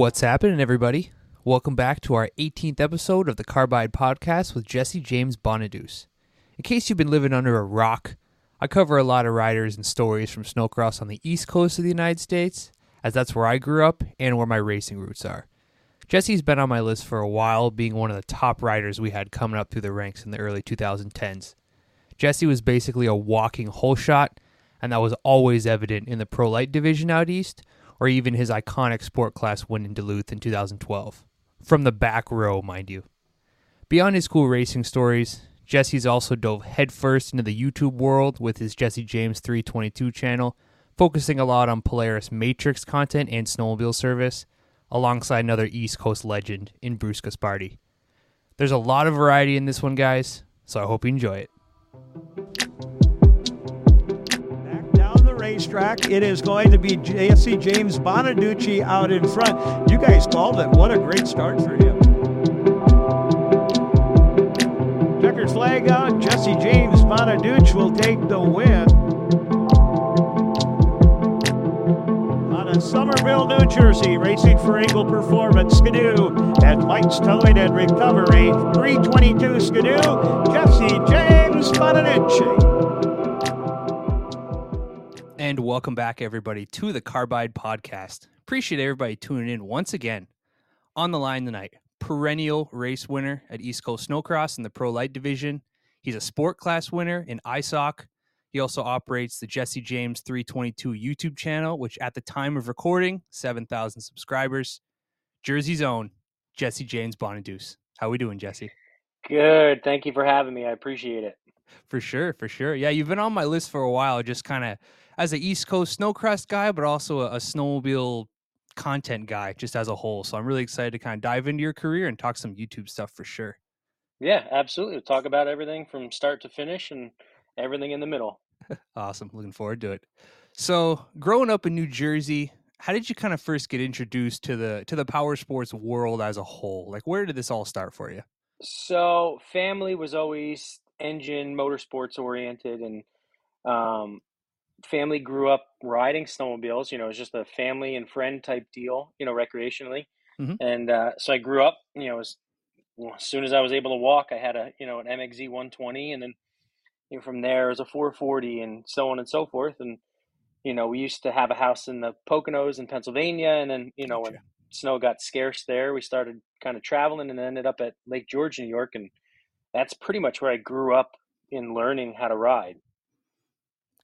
What's happening, everybody? Welcome back to our 18th episode of the Carbide Podcast with Jesse James Bonaduce. In case you've been living under a rock, I cover a lot of riders and stories from snowcross on the east coast of the United States, as that's where I grew up and where my racing roots are. Jesse's been on my list for a while, being one of the top riders we had coming up through the ranks in the early 2010s. Jesse was basically a walking hole shot, and that was always evident in the Pro Light division out east, or even his iconic sport class win in Duluth in 2012. From the back row, mind you. Beyond his cool racing stories, Jesse's also dove headfirst into the YouTube world with his Jesse James 322 channel, focusing a lot on Polaris Matrix content and snowmobile service, alongside another East Coast legend in Bruce Gaspardi. There's a lot of variety in this one, guys, so I hope you enjoy it. Racetrack, it is going to be Jesse James Bonaducci out in front. You guys called it. What a great start for him. Checkered flag out. Jesse James Bonaducci will take the win. Out of Somerville, New Jersey, racing for Eagle Performance, Ski-Doo, and Mike's Towing and Recovery, 322 Ski-Doo, Jesse James Bonaducci. And welcome back, everybody, to the Carbide Podcast. Appreciate everybody tuning in once again. On the line tonight, perennial race winner at East Coast Snocross in the Pro Light Division. He's a sport class winner in ISOC. He also operates the Jesse James 322 YouTube channel, which at the time of recording, 7,000 subscribers. Jersey's own Jesse James Bonaduce. How we doing, Jesse? Good. Thank you for having me. I appreciate it. For sure, for sure. Yeah, you've been on my list for a while, just kind of as an East Coast snowcross guy, but also a, a snowmobile content guy, just as a whole. So I'm really excited to kind of dive into your career and talk some YouTube stuff for sure. Yeah, absolutely. We'll talk about everything from start to finish and everything in the middle. Awesome. Looking forward to it. So, growing up in New Jersey, how did you kind of first get introduced to the to the power sports world as a whole? Like where did this all start for you? So, family was always engine motorsports oriented, and um, family grew up riding snowmobiles. You know, it was just a family and friend type deal. You know, recreationally, Mhm. and uh, so I grew up. You know, as, well, as soon as I was able to walk, I had a you know an MXZ 120, and then you know, from there it was a 440, and so on and so forth. And you know, we used to have a house in the Poconos in Pennsylvania, and then you know when snow got scarce there, we started kind of traveling, and ended up at Lake George, New York, and that's pretty much where I grew up in learning how to ride.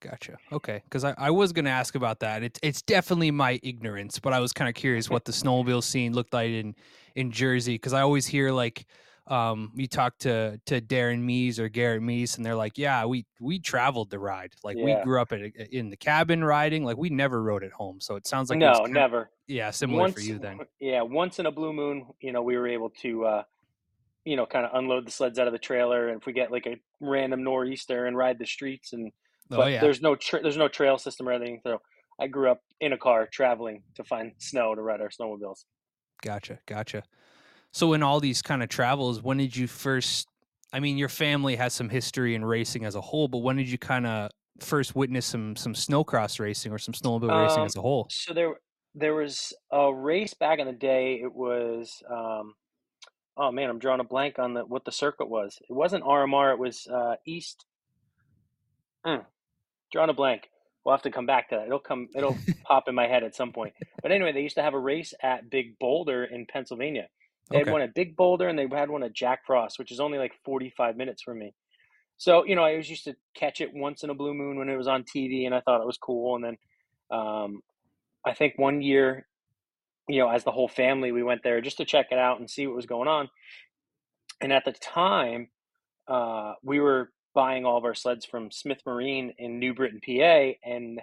Gotcha. Okay. Because I, I was going to ask about that. It's it's definitely my ignorance, but I was kind of curious what the snowmobile scene looked like in in Jersey. Because I always hear like, um, you talk to to Darren Mees or Garrett Meese, and they're like, yeah, we we traveled to ride. Like we grew up at, in the cabin riding. Like we never rode at home. So it sounds like no, never. Yeah, similar for you then. Yeah, once in a blue moon, you know, we were able to, uh, you know, kind of unload the sleds out of the trailer, and if we get like a random nor'easter and ride the streets, and Oh but yeah. there's no tra- there's no trail system or anything. So I grew up in a car traveling to find snow to ride our snowmobiles. Gotcha, gotcha. So in all these kind of travels, when did you first I mean, your family has some history in racing as a whole, but when did you kind of first witness some some snowcross racing or some snowmobile racing Um, as a whole? So there there was a race back in the day. It was um, oh man, I'm drawing a blank on the what the circuit was. It wasn't RMR. It was uh, East. Mm, drawing a blank. We'll have to come back to that. It'll come. It'll pop in my head at some point. But anyway, they used to have a race at Big Boulder in Pennsylvania. They Okay. had one at Big Boulder and they had one at Jack Frost, which is only like 45 minutes from me. So you know, I was used to catch it once in a blue moon when it was on TV, and I thought it was cool. And then um, I think one year, you know, as the whole family, we went there just to check it out and see what was going on. And at the time, uh, we were buying all of our sleds from Smith Marine in New Britain, PA, and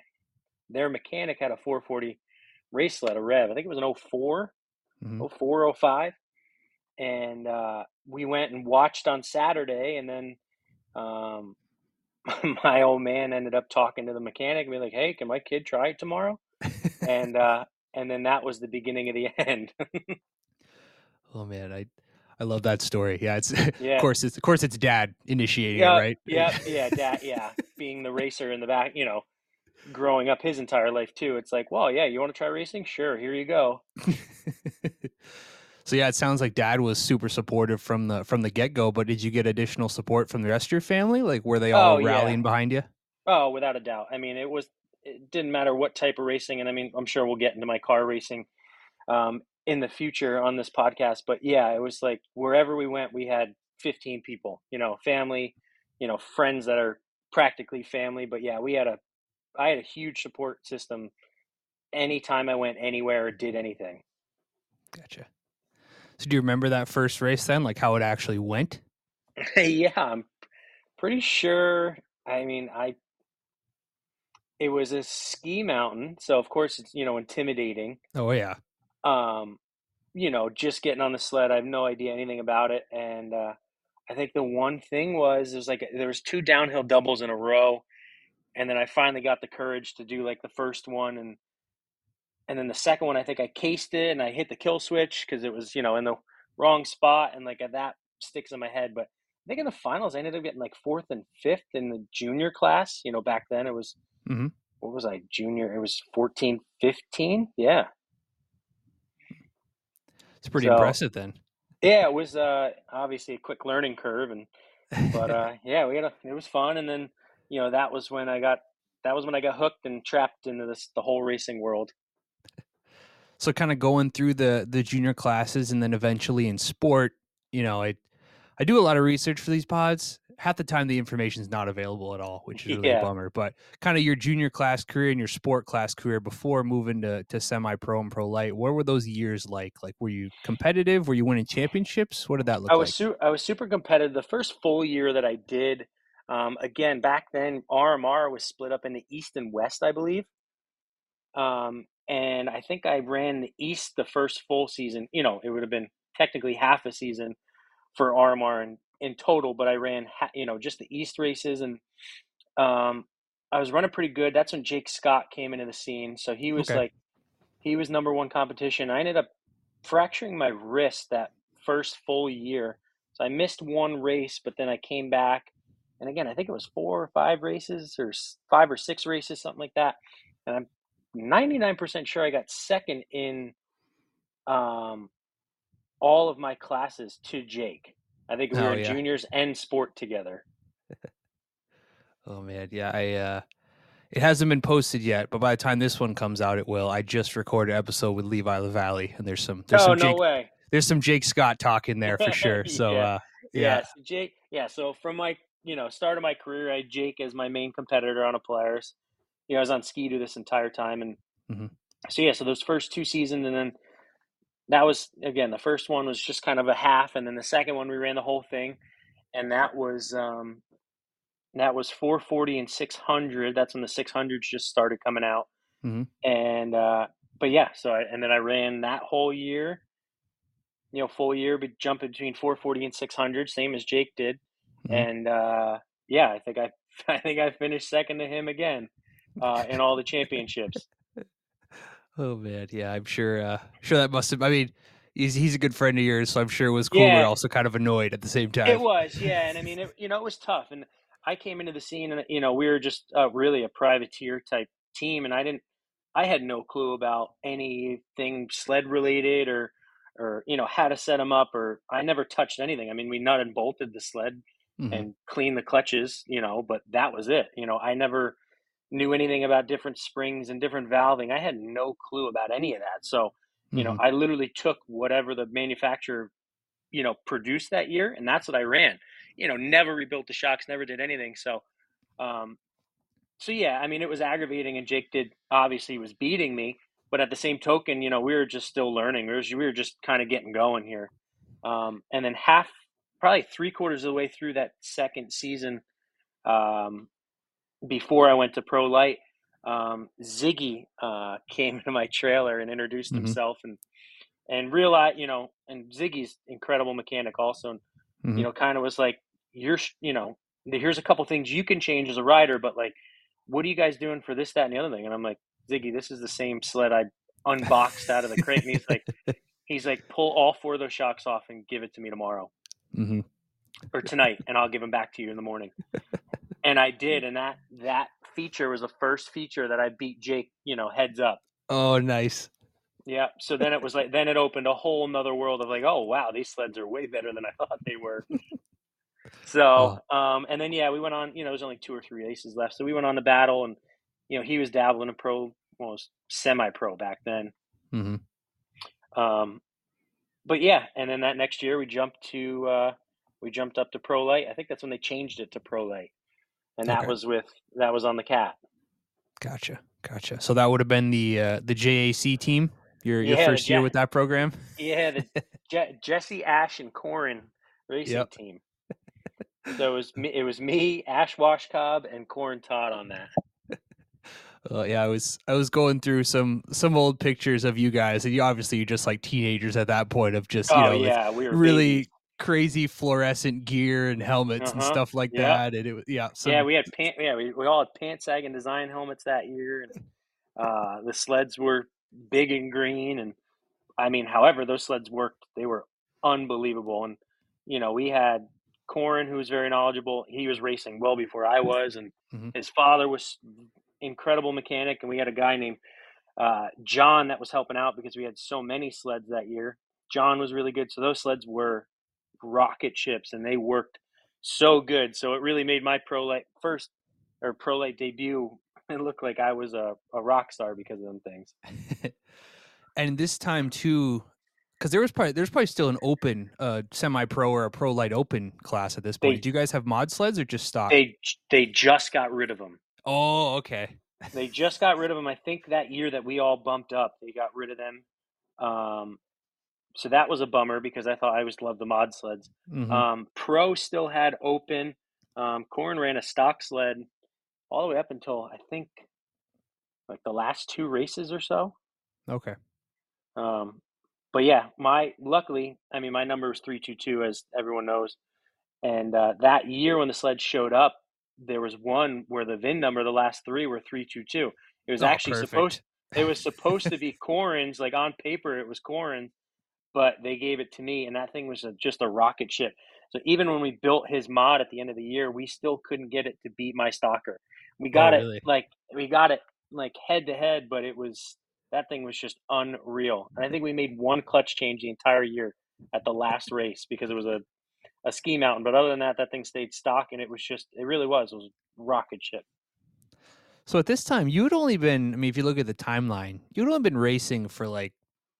their mechanic had a 440 race sled, a Rev. I think it was an 04, Mhm. 04, 05. And uh, we went and watched on Saturday, and then um, my old man ended up talking to the mechanic and be like, "Hey, can my kid try it tomorrow?" and uh, and then that was the beginning of the end. oh man, I I love that story. Yeah, it's Yeah. of course it's of course it's dad initiating yeah, it, right? yeah, yeah, dad, yeah. Being the racer in the back, you know, growing up his entire life too. It's like, well, yeah, you want to try racing? Sure, here you go. so yeah, it sounds like dad was super supportive from the from the get go. But did you get additional support from the rest of your family? Like, were they oh, all Oh, rallying yeah. behind you? Oh, without a doubt. I mean, it was it didn't matter what type of racing, and I mean, I'm sure we'll get into my car racing um, in the future on this podcast. But yeah, it was like wherever we went, we had 15 people. You know, family, you know, friends that are practically family. But yeah, we had a I had a huge support system anytime I went anywhere or did anything. Gotcha. So do you remember that first race then, like how it actually went? yeah, I'm pretty sure. I mean, I it was a ski mountain, so of course it's you know intimidating. Oh yeah. Um, you know, just getting on the sled, I have no idea anything about it, and uh, I think the one thing was there's like there was two downhill doubles in a row, and then I finally got the courage to do like the first one, and and then the second one I think I cased it and I hit the kill switch because it was you know in the wrong spot, and like that sticks in my head, but. I think in the finals, I ended up getting like fourth and fifth in the junior class. You know, back then it was, Mhm. what was I, junior? It was 14, 15. Yeah. It's pretty So- impressive then. Yeah, it was uh, obviously a quick learning curve. And, but uh, yeah, we had a, it was fun. And then, you know, that was when I got, that was when I got hooked and trapped into this, the whole racing world. so kind of going through the the junior classes and then eventually in sport you know i i do a lot of research for these pods half the time the information is not available at all which is really a bummer but kind of your junior class career and your sport class career before moving to, to semi pro and pro light what were those years like like were you competitive were you winning championships what did that look I was like su- I was super competitive. The first full year that I did, um, again back then, RMR was split up into East and West, I believe. Um, and I think I ran the East the first full season. You know, it would have been technically half a season for RMR in, in total, but I ran you know just the East races, and um, I was running pretty good. That's when Jake Scott came into the scene, so he was Okay. like he was number one competition. I ended up fracturing my wrist that first full year. So I missed one race, but then I came back. And again, I think it was four or five races or five or six races, something like that. And I'm 99% sure I got second in um, all of my classes to Jake. I think we Oh, were in yeah. juniors and sport together. oh man yeah i uh it hasn't been posted yet, but by the time this one comes out, it will. I just recorded an episode with Levi LaValle, and there's some there's oh, some no Jake way. there's some Jake Scott talk in there for sure. So Yeah. uh, Yeah. yeah, so Jake. Yeah. So from my you know start of my career, I had Jake as my main competitor on a Polaris. You know, I was on Ski-Doo this entire time, and Mhm. so yeah. So those first two seasons, and then that was again the first one was just kind of a half, and then the second one we ran the whole thing, and that was um, that was 440 and 600. That's when the 600s just started coming out, Mhm. and uh, but yeah. So I, and then I ran that whole year. You know, full year, but jumping between 440 and 600, same as Jake did Mhm. and uh, yeah, I think I I think I finished second to him again uh, in all the championships. Oh man, yeah, I'm sure. Uh, sure that must have. I mean, he's he's a good friend of yours, so I'm sure it was cool. Yeah. But also kind of annoyed at the same time. It was, yeah, and I mean, it, you know, it was tough. And I came into the scene, and you know, we were just uh, really a privateer type team, and I didn't, I had no clue about anything sled related or, or you know, how to set them up, or I never touched anything. I mean, we nut and bolted the sled Mhm. and cleaned the clutches, you know, but that was it. You know, I never knew anything about different springs and different valving. I had no clue about any of that. So, you know, Mhm. I literally took whatever the manufacturer, you know, produced that year, and that's what I ran. You know, never rebuilt the shocks, never did anything. So, um, so yeah, I mean, it was aggravating, and Jake did obviously was beating me, but at the same token, you know, we were just still learning. We were, we were just kind of getting going here. Um, and then half, probably three quarters of the way through that second season, um, before I went to Pro Light, um, Ziggy uh, came into my trailer and introduced Mhm. himself and and realized, you know, and Ziggy's incredible mechanic also, and Mhm. you know, kind of was like, you're, you know, here's a couple things you can change as a rider, but like, what are you guys doing for this, that, and the other thing? And I'm like, Ziggy, this is the same sled I unboxed out of the crate. And he's like, he's like, pull all four of those shocks off and give it to me tomorrow Mhm. or tonight, and I'll give them back to you in the morning. and I did, and that that feature was the first feature that I beat Jake, you know, heads up. Oh, nice. Yeah. So then it was like then it opened a whole nother world of like, oh wow, these sleds are way better than I thought they were. so um, and then yeah, we went on. You know, there's only two or three aces left, so we went on the battle, and you know, he was dabbling in pro, well, semi-pro back then. Mm-hmm. Um, but yeah, and then that next year we jumped to uh, we jumped up to pro light. I think that's when they changed it to pro light, and that Okay. was with that was on the cat. Gotcha, gotcha. So that would have been the uh, the JAC team. Your your Yeah, first year with that program. Yeah, the Je- Jesse Ash and Corin racing Yep. team. So it was me, it was me, Ash Washcobb, and Corin Todd on that. Uh, yeah, I was I was going through some some old pictures of you guys, and you obviously you're just like teenagers at that point of just you oh know yeah, we were really babies. Crazy fluorescent gear and helmets and Uh-huh, stuff like yep. that, and it was yeah, some, yeah, we had pant. Yeah, we, we all had pant sagging design helmets that year, and uh, the sleds were big and green. And I mean, however, those sleds worked. They were unbelievable. And you know, we had Corin, who was very knowledgeable. He was racing well before I was, and Mhm. his father was incredible mechanic. And we had a guy named uh, John that was helping out because we had so many sleds that year. John was really good. So those sleds were rocket ships and they worked so good. So it really made my pro light first or pro light debut. It looked like I was a, a rock star because of them things. and this time too, because there was probably there's probably still an open uh, semi pro or a pro light open class at this point. They- Do you guys have mod sleds or just stock? They they just got rid of them. oh, okay. They just got rid of them. I think that year that we all bumped up, they got rid of them. Um, so that was a bummer because I thought I always loved the mod sleds. Mhm. Um, Pro still had open. Um, Corin ran a stock sled all the way up until I think like the last two races or so. okay. Um, but yeah, my luckily, I mean, my number was three two two, as everyone knows. And uh, that year when the sled showed up, there was one where the VIN number, the last three were three two two. It was Oh, actually supposed. It was supposed to be Corin's, like on paper, it was Corin, but they gave it to me, and that thing was a, just a rocket ship. So even when we built his mod at the end of the year, we still couldn't get it to beat my stalker. We oh, got Oh, really? it like we got it like head to head, but it was that thing was just unreal. And I think we made one clutch change the entire year at the last race because it was a a ski mountain. But other than that, that thing stayed stock, and it was just it really was it was a rocket ship. So at this time, you had only been, I mean, if you look at the timeline, you'd only been racing for like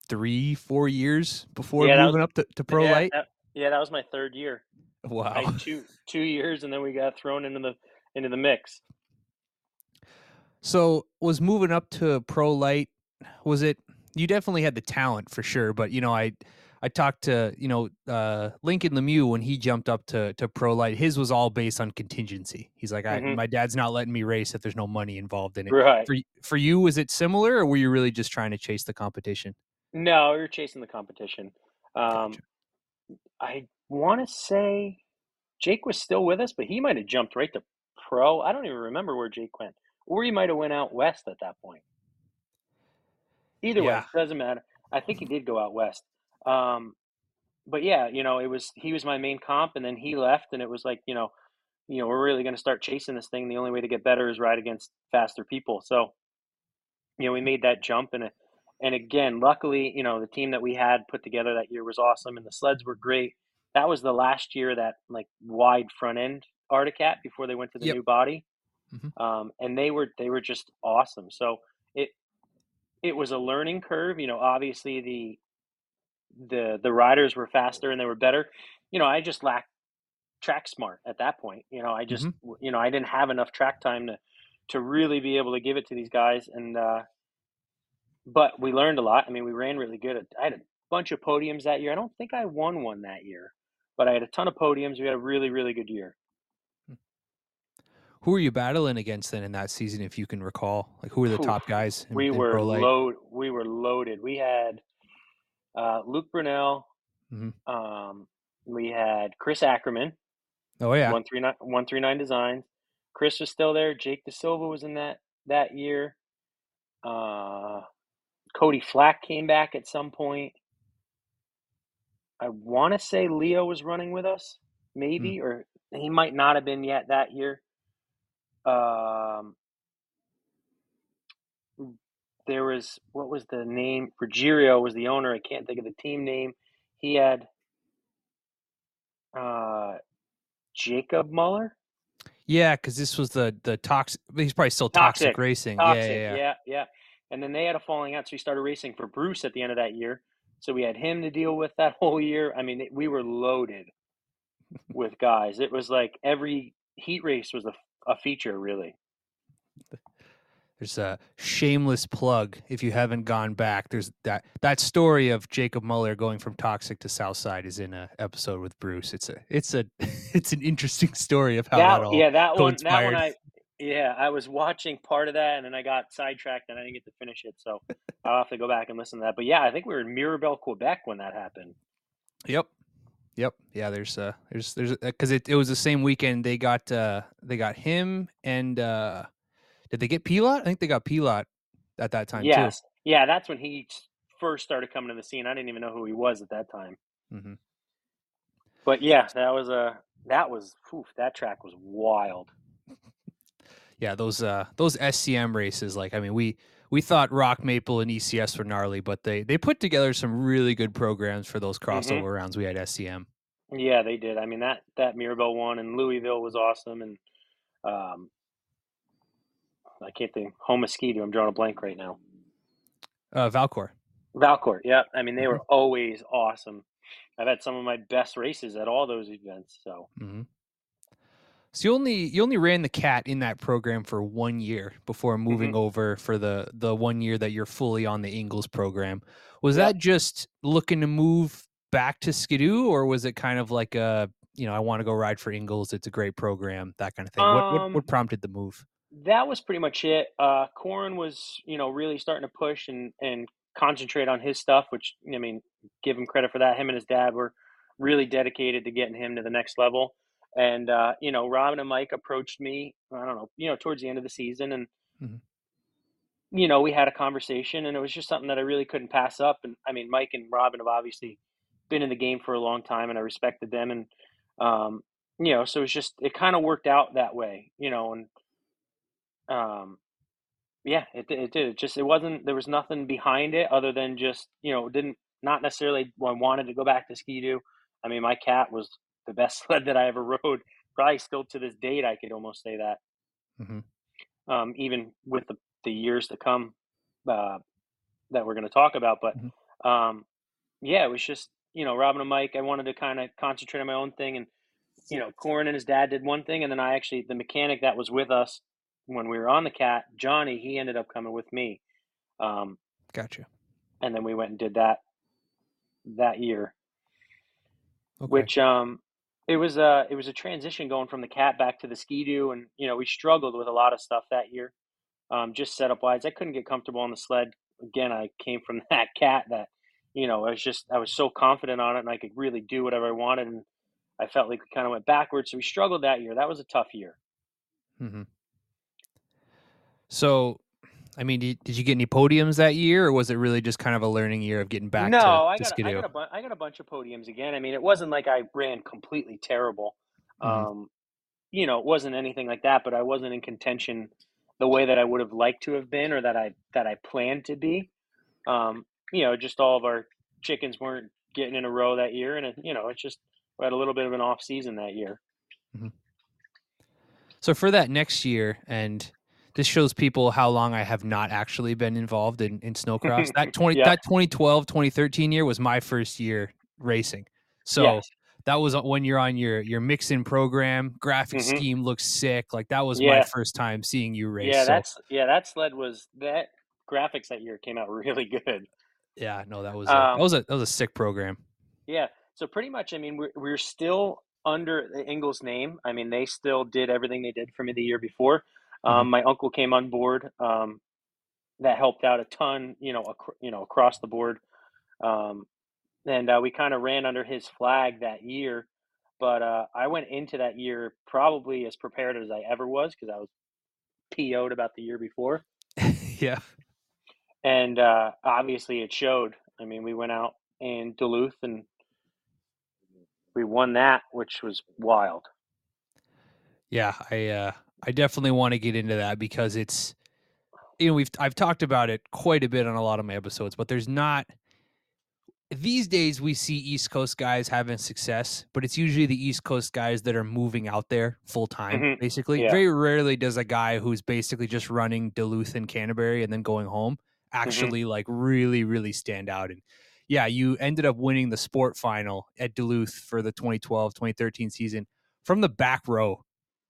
three, four years before Yeah, moving up to, to Pro yeah, Light. that- yeah, that was my third year. Wow. I two two years, and then we got thrown into the into the mix. So was moving up to Pro Light, was it, you definitely had the talent for sure, but you know, I, I talked to, you know, uh, Lincoln Lemieux when he jumped up to, to Pro Light, his was all based on contingency. He's like, I, Mhm. my dad's not letting me race if there's no money involved in it. Right. For, for you, was it similar or were you really just trying to chase the competition? No, we were chasing the competition. Um. I want to say Jake was still with us, but he might have jumped right to pro. I don't even remember where Jake went, or he might have went out west at that point. Either way, doesn't matter. I think he did go out west. Um, but yeah, you know, it was he was my main comp, and then he left, and it was like, you know, you know, we're really going to start chasing this thing. The only way to get better is ride against faster people. So, you know, we made that jump, and it, and again, luckily, you know, the team that we had put together that year was awesome, and the sleds were great. That was the last year that like wide front end Arctic Cat before they went to the Yep. new body, Mhm. um, and they were they were just awesome. So it it was a learning curve. You know, obviously the the the riders were faster and they were better. You know, I just lacked track smart at that point. You know, I just you know I didn't have enough track time to to really be able to give it to these guys. And uh, but we learned a lot. I mean, we ran really good. I had a bunch of podiums that year. I don't think I won one that year, but I had a ton of podiums. We had a really really good year. Who were you battling against then in that season, if you can recall? Like, who were the Oof. top guys? In, we were Pro Light? load. We were loaded. We had uh, Luke Brunel. Mhm. Um, we had Chris Ackerman. Oh yeah, One three nine one three nine designs. Chris was still there. Jake De Silva was in that that year. Uh, Cody Flack came back at some point. I want to say Leo was running with us, maybe, or he might not have been yet that year. um, there was what was the name? Ruggiero was the owner. I can't think of the team name. He had uh, Jacob Muller. Yeah, because this was the the toxic. He's probably still toxic, Toxic. racing. Toxic, yeah, yeah, yeah, yeah. And then they had a falling out, so he started racing for Bruce at the end of that year. So we had him to deal with that whole year. I mean, we were loaded with guys. It was like every heat race was a, a feature, really. There's a shameless plug if you haven't gone back. There's that that story of Jacob Muller going from toxic to Southside is in a episode with Bruce. It's a it's a it's an interesting story of how that, That, all yeah, that one, that one, I yeah, I was watching part of that, and then I got sidetracked, and I didn't get to finish it. So I'll have to go back and listen to that. But yeah, I think we were in Mirabel, Quebec when that happened. Yep. Yep. Yeah, there's uh there's there's because it, it was the same weekend they got uh they got him and uh did they get Pilot? I think they got Pilot at that time Yes, yeah, that's when he first started coming to the scene. I didn't even know who he was at that time. too. hmm But yeah, that was a that was whew, that track was wild. Yeah, those uh those SCM races, like I mean we we thought Rock Maple and ECS were gnarly, but they they put together some really good programs for those crossover rounds we had SCM. Yeah, they did. I mean that that Mirabel one and Louiseville was awesome, and um, I can't think home mosquito. I'm drawing a blank right now. Uh Valcor. Valcourt, yeah. I mean they were always awesome. I've had some of my best races at all those events. So hmm So you only you only ran the cat in that program for one year before moving Mhm. over for the the one year that you're fully on the Ingles program. Was Yep. that just looking to move back to Ski-Doo, or was it kind of like a you know I want to go ride for Ingles? It's a great program, that kind of thing. what, what Um, what prompted the move? that was pretty much it. Uh, Corin was, you know, really starting to push and and concentrate on his stuff, which I mean, give him credit for that. Him and his dad were really dedicated to getting him to the next level. And uh, you know, Robin and Mike approached me. I don't know, you know, towards the end of the season, and Mhm. you know, we had a conversation, and it was just something that I really couldn't pass up. And I mean, Mike and Robin have obviously been in the game for a long time, and I respected them. And um, you know, so it's just it kind of worked out that way, you know, and um, yeah, it. It did. It just it wasn't. There was nothing behind it other than just you know didn't not necessarily I wanted to go back to Ski-Doo. I mean, my cat was the best sled that I ever rode. Probably still to this date, I could almost say that. hmm Um, even with the the years to come uh, that we're going to talk about, but Mhm. um, yeah, it was just you know Robin and Mike. I wanted to kind of concentrate on my own thing, and you know Corin and his dad did one thing, and then I actually the mechanic that was with us when we were on the cat, Johnny, he ended up coming with me. Um, Gotcha. and then we went and did that that year Okay. which um it was a it was a transition going from the cat back to the ski-doo and you know we struggled with a lot of stuff that year um just setup wise i couldn't get comfortable on the sled. Again i came from that cat that you know i was just i was so confident on it and i could really do whatever i wanted and i felt like we kind of went backwards so we struggled that year. That was a tough year. Mm-hmm. So, I mean, did, did you get any podiums that year, or was it really just kind of a learning year of getting back no to, I to got, a- I, Ski-Doo? got a bu- I got a bunch of podiums again. I mean it wasn't like i ran completely terrible. Mhm. um you know it wasn't anything like that but i wasn't in contention the way that i would have liked to have been or that i that i planned to be. Um you know just all of our chickens weren't getting in a row that year and it, you know it's just we had a little bit of an off season that year. So for that next year, and this shows people how long I have not actually been involved in, in snowcross. That twenty Yeah. that 2012, 2013 year was my first year racing. So Yes. that was when you're on your your mix in program, graphic Mhm. scheme looks sick. Like that was my first time seeing you race. yeah so that's yeah that sled was that graphics that year came out really good yeah, no, that was a, Um, that was a that was a sick program. Yeah. So pretty much, I mean, we're we're still under the Ingles name. I mean, they still did everything they did for me the year before. Um, My uncle came on board. Um, that helped out a ton. You know, ac- you know, across the board. Um, and uh, we kind of ran under his flag that year. But uh, I went into that year probably as prepared as I ever was because I was PO'd about the year before. yeah. and uh, obviously it showed. I mean, we went out in Duluth and we won that, which was wild. Yeah, I uh I definitely want to get into that because it's you know we've I've talked about it quite a bit on a lot of my episodes, but there's not these days we see East Coast guys having success, but it's usually the East Coast guys that are moving out there full time, Mhm. basically. Yeah. Very rarely does a guy who's basically just running Duluth and Canterbury and then going home Mm-hmm. actually like really, really stand out. And yeah, you ended up winning the sport final at Duluth for the 2012 2013 season from the back row.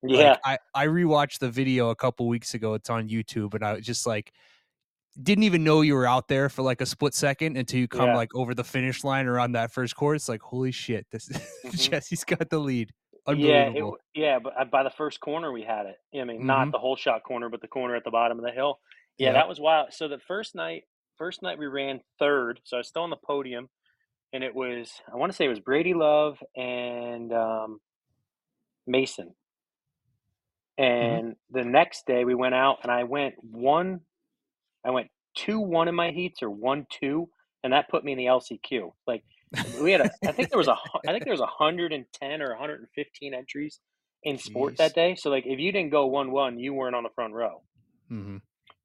Like, Yeah. I, I rewatched the video a couple weeks ago. It's on YouTube, and I was just like, didn't even know you were out there for like a split second until you come Yeah. like over the finish line or on that first course. Like, holy shit, this Mhm. Jesse's got the lead. Yeah, it, yeah, but uh, by the first corner we had it. I mean, not Mhm. the whole shot corner, but the corner at the bottom of the hill. Yeah, Yep. that was wild. So the first night, first night we ran third, so I was still on the podium, and it was I want to say it was Brady Love and um, Mason. And the next day we went out, and I went one, I went two one in my heats or one two, and that put me in the LCQ. Like we had a, I think there was a, I think there was a hundred and ten or hundred and fifteen entries in sport Jeez. that day. So like if you didn't go one one, you weren't on the front row. hmm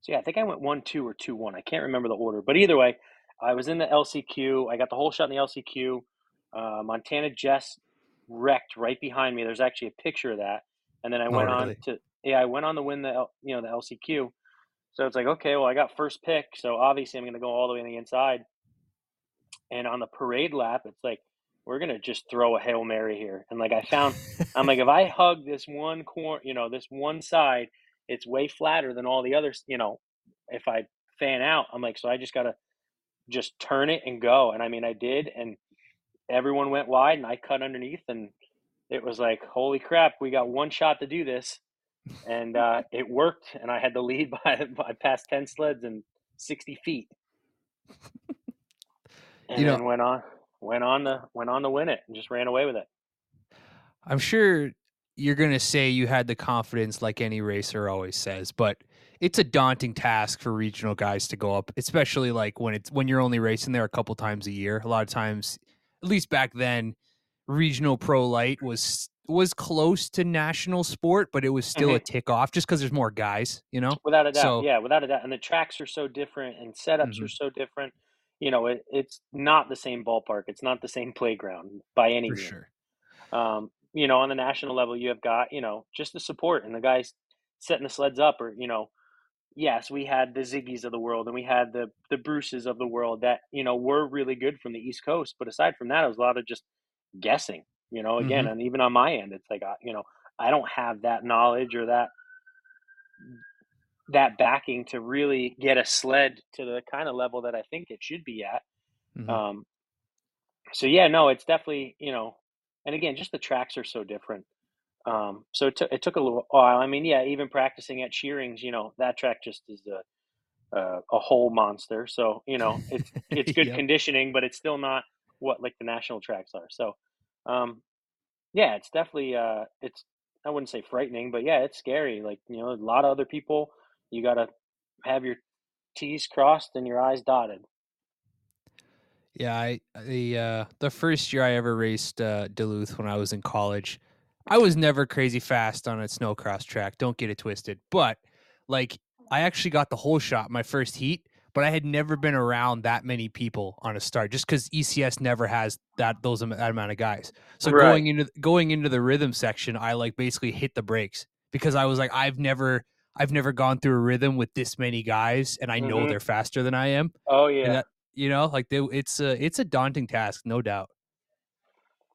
So yeah, I think I went one two or two one. I can't remember the order, but either way, I was in the LCQ. I got the whole shot in the LCQ. Uh, Montana Jess wrecked right behind me. There's actually a picture of that, and then I Oh, went really? on to yeah, I went on to win the you know the LCQ. So it's like okay, well I got first pick, so obviously I'm going to go all the way on the inside. And on the parade lap, it's like we're gonna just throw a hail mary here, and like I found I'm like, if I hug this one corner, you know, this one side, it's way flatter than all the others. You know, if I fan out, I'm like, so I just gotta just turn it and go. And I mean, I did, and everyone went wide, and I cut underneath, and it was like, holy crap, we got one shot to do this, and uh, it worked. And I had the lead by I passed ten sleds and 60 feet, and You know- then went on, went on to went on to win it, and just ran away with it. I'm sure you're going to say you had the confidence like any racer always says, but it's a daunting task for regional guys to go up, especially like when it's when you're only racing there a couple times a year. A lot of times, at least back then, regional pro light was was close to national sport, but it was still a tick off just because there's more guys, you know. Without a doubt, So- yeah, without a doubt. And the tracks are so different, and setups Mhm. are so different. You know, it, it's not the same ballpark. It's not the same playground by any means. sure. Um, you know, on the national level, you have got you know just the support and the guys setting the sleds up, or you know, yes, we had the Ziggies of the world and we had the the Bruces of the world that you know were really good from the East Coast. But aside from that, it was a lot of just guessing. You know, again, and even on my end, it's like I, you know, I don't have that knowledge or that that backing to really get a sled to the kind of level that I think it should be at. Mhm. Um, so yeah, no, it's definitely you know, and again, just the tracks are so different. Um, so it took it took a little while. I mean, yeah, even practicing at Shearings, you know, that track just is a a, a whole monster. So you know, it's it's good Yep. conditioning, but it's still not what like the national tracks are. So um, yeah, it's definitely uh, it's I wouldn't say frightening, but yeah, it's scary. Like you know, a lot of other people, you gotta have your T's crossed and your I's dotted. Yeah, I the uh, the first year I ever raced uh, Duluth when I was in college, I was never crazy fast on a snowcross track. Don't get it twisted, but like I actually got the whole shot my first heat, but I had never been around that many people on a start just because ECS never has that those that amount of guys. So Right. going into going into the rhythm section, I like basically hit the brakes because I was like, I've never I've never gone through a rhythm with this many guys, and I know Mhm. they're faster than I am. Oh yeah, that, you know, like they, it's a it's a daunting task, no doubt.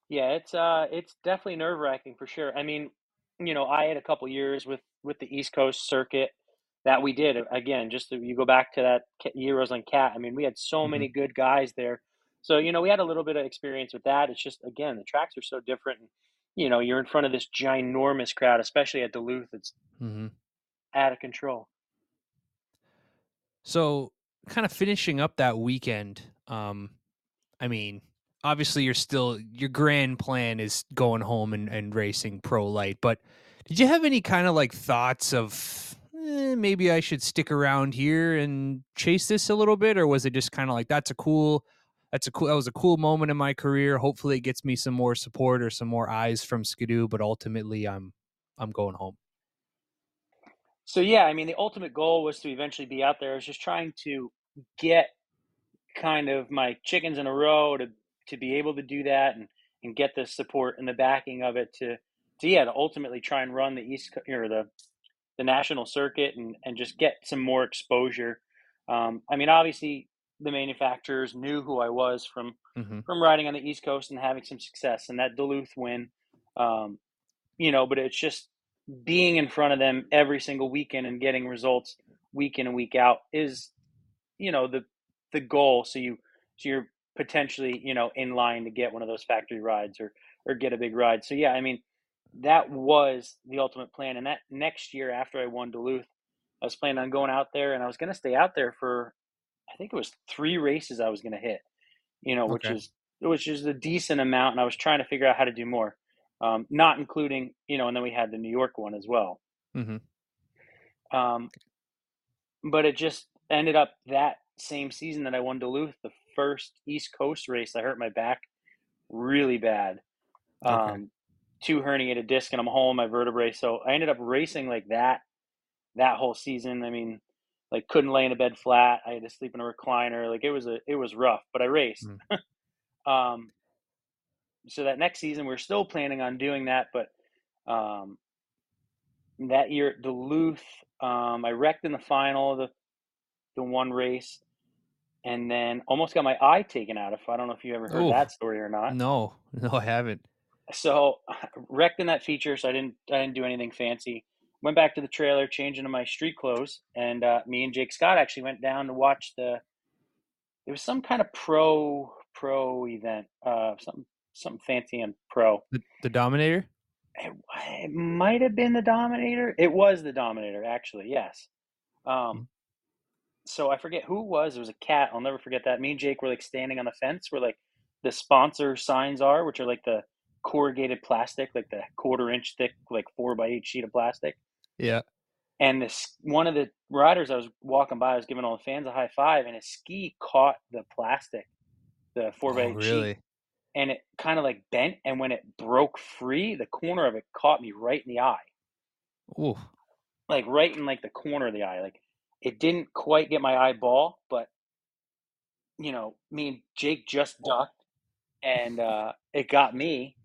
yeah. It's uh, it's definitely nerve wracking for sure. I mean, you know, I had a couple years with with the East Coast circuit that we did. Again, just to, you go back to that Euros on Cat. I mean, we had so Mhm. many good guys there. So you know, we had a little bit of experience with that. It's just again, the tracks are so different. And, you know, you're in front of this ginormous crowd, especially at Duluth. It's mm-hmm. out of control. So, kind of finishing up that weekend. Um, I mean, obviously, you're still your grand plan is going home and, and racing pro light. But did you have any kind of like thoughts of eh, maybe I should stick around here and chase this a little bit, or was it just kind of like that's a cool, that's a cool, that was a cool moment in my career. Hopefully, it gets me some more support or some more eyes from Ski-Doo. But ultimately, I'm I'm going home. so yeah, I mean, the ultimate goal was to eventually be out there. I was just trying to get kind of my chickens in a row to to be able to do that and and get the support and the backing of it to to yeah to ultimately try and run the east or the the national circuit and and just get some more exposure. Um, I mean, obviously the manufacturers knew who I was from hmm from riding on the East Coast and having some success and that Duluth win. Um, you know, but it's just being in front of them every single weekend and getting results week in and week out is, you know, the the goal. So you so you're potentially, you know, in line to get one of those factory rides or or get a big ride. So yeah, I mean, that was the ultimate plan. And that next year after I won Duluth, I was planning on going out there and I was gonna stay out there for I think it was three races I was gonna hit, you know, which Okay. is which is a decent amount and I was trying to figure out how to do more. Um, not including, you know, and then we had the New York one as well. Mm-hmm. Um, but it just ended up that same season that I won Duluth, the first East Coast race, I hurt my back really bad. Okay. Um, two herniated disc, and I'm home my vertebrae. So I ended up racing like that that whole season. I mean, like couldn't lay in a bed flat. I had to sleep in a recliner. Like it was a it was rough, but I raced. Mm. Um, so that next season we're still planning on doing that, but um, that year at Duluth, um, I wrecked in the final of the the one race, and then almost got my eye taken out. If I don't know if you ever heard Oof. that story or not. No, no, I haven't. So wrecked in that feature, so I didn't I didn't do anything fancy. Went back to the trailer, changed into my street clothes, and uh, me and Jake Scott actually went down to watch the. It was some kind of pro pro event, uh, something something fancy and pro. The, the Dominator. It, it might have been the Dominator. It was the Dominator, actually. Yes. Um, so I forget who it was. It was a cat. I'll never forget that. Me and Jake were like standing on the fence where like the sponsor signs are, which are like the corrugated plastic, like the quarter inch thick, like four by eight sheet of plastic. Yeah. And this one of the riders I was walking by, I was giving all the fans a high five, and his ski caught the plastic, the four by Oh, eight sheet, and it kind of like bent. And when it broke free, the corner of it caught me right in the eye, Ooh. like right in like the corner of the eye. Like it didn't quite get my eyeball, but you know, me and Jake just ducked, and uh, it got me.